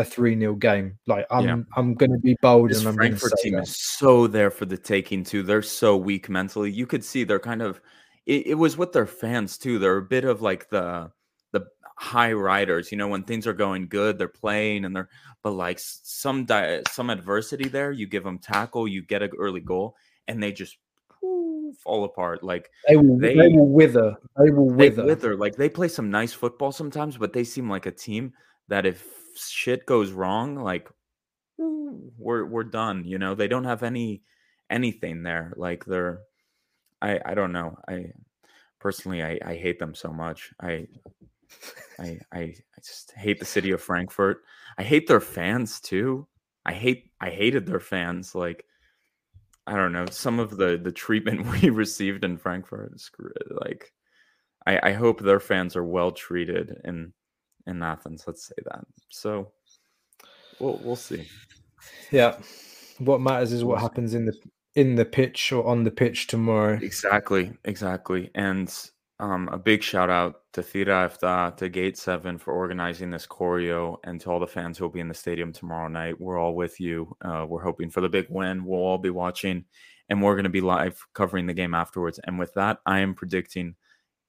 a 3 0 game. Like, I'm Yeah. I'm going to be bold This and I'm going to Frankfurt team that. is so there for the taking too. They're so weak mentally. You could see they're kind of. It, it was with their fans too. They're a bit of like the the high riders. You know, when things are going good, they're playing and they're. But like some di- some adversity there, you give them tackle, you get an early goal, and they just fall apart. Like They will, they, they- will wither. They will they wither. wither. Like they play some nice football sometimes, but they seem like a team that if shit goes wrong, like we're we're done. You know, they don't have any anything there. Like they're, I I don't know. I personally I I hate them so much. I I I I just hate the city of Frankfurt. I hate their fans too. I hate I hated their fans. Like I don't know some of the the treatment we received in Frankfurt. Screw it. Like I I hope their fans are well treated in in Athens. Let's say that. So we'll we'll see. Yeah. What matters is what happens in the in the pitch or on the pitch tomorrow. Exactly, exactly. And um, a big shout out to Thira Efta, to Gate 7 for organizing this choreo, and to all the fans who will be in the stadium tomorrow night. We're all with you. Uh, we're hoping for the big win. We'll all be watching, and we're going to be live covering the game afterwards. And with that, I am predicting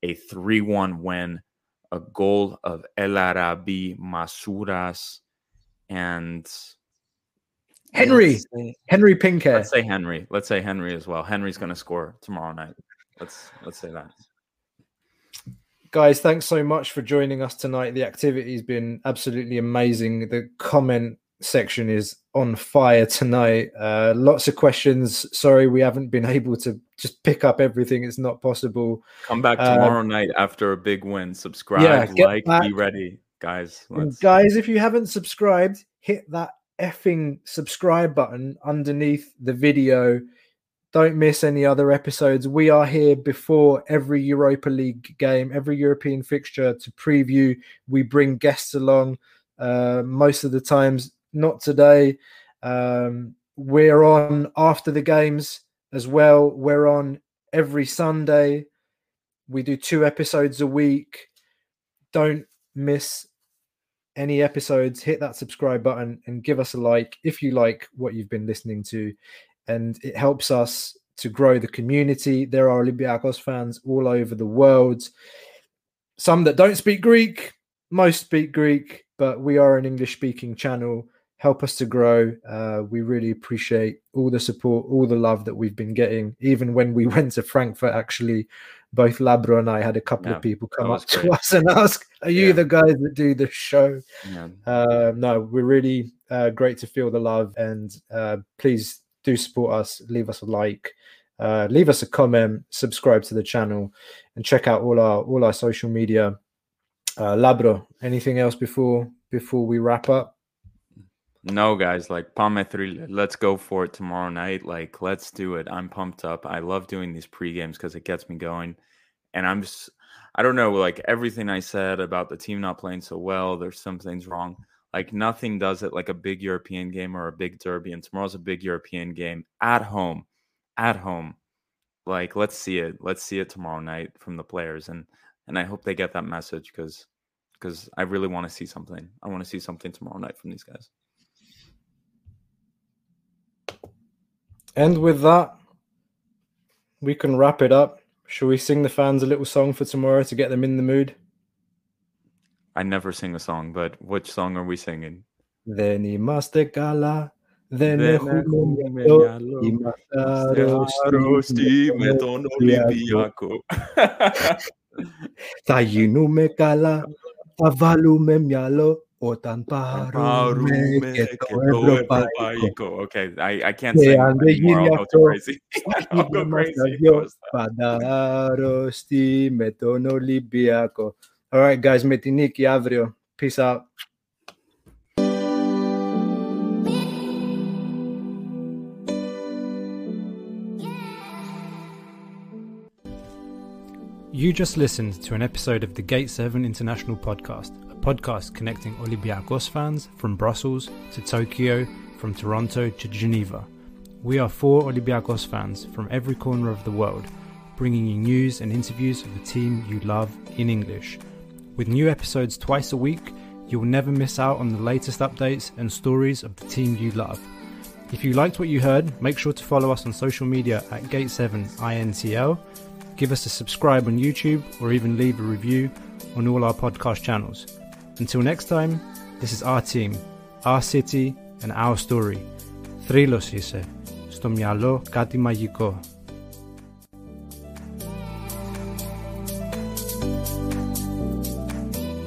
a 3 1 win, a goal of El Arabi Masouras, and Henry, say- Henry Pinkhair. Let's say Henry. Let's say Henry as well. Henry's going to score tomorrow night. Let's let's say that. Guys, thanks so much for joining us tonight. The activity's been absolutely amazing. The comment section is on fire tonight. Uh, lots of questions. Sorry, we haven't been able to just pick up everything. It's not possible. Come back Uh, tomorrow night after a big win. Subscribe, Yeah, like, be ready, guys. Guys, if you haven't subscribed, hit that effing subscribe button underneath the video. Don't miss any other episodes. We are here before every Europa League game, every European fixture to preview. We bring guests along uh, most of the times, not today. Um, we're on after the games as well. We're on every Sunday. We do two episodes a week. Don't miss any episodes, hit that subscribe button and give us a like if you like what you've been listening to. And it helps us to grow the community. There are Olympiacos fans all over the world. Some that don't speak Greek, most speak Greek, but we are an English speaking channel. Help us to grow. Uh, we really appreciate all the support, all the love that we've been getting. Even when we went to Frankfurt, actually, both Labro and I had a couple yeah, of people come up great. to us and ask, "Are you yeah. the guys that do the show?" Yeah. Uh, no, we're really uh, great to feel the love, and uh, please do support us. Leave us a like, uh, leave us a comment, subscribe to the channel, and check out all our all our social media. Uh, Labro, anything else before before we wrap up? No, guys, like Palme 3, let's go for it tomorrow night. Like, let's do it. I'm pumped up. I love doing these pre games because it gets me going. And I'm just, I don't know, like everything I said about the team not playing so well, there's some things wrong. Like, nothing does it like a big European game or a big derby. And tomorrow's a big European game at home. At home. Like, let's see it. Let's see it tomorrow night from the players. And, and I hope they get that message because, because I really want to see something. I want to see something tomorrow night from these guys. And with that, we can wrap it up. Shall we sing the fans a little song for tomorrow to get them in the mood? I never sing a song, but which song are we singing? Veni master gala, veni Ta yinu me gala, ta valu me mialo o tamparume, tamparume que, todo que paico. Okay, I, I can't say anymore. I'll go crazy. I'll go crazy. Padaros ti metono libiaco. All right, guys, metiniki avrio. Peace out. You just listened to an episode of the Gate 7 International podcast podcast connecting Olympiacos fans from Brussels to Tokyo, from Toronto to Geneva. We are four Olympiacos fans from every corner of the world, bringing you news and interviews of the team you love in English. With new episodes twice a week, you will never miss out on the latest updates and stories of the team you love. If you liked what you heard, make sure to follow us on social media at Gate7INTL, give us a subscribe on YouTube, or even leave a review on all our podcast channels. Until next time, this is our team, our city and our story. Θρύλος είσαι. Στο μυαλό κάτι μαγικό.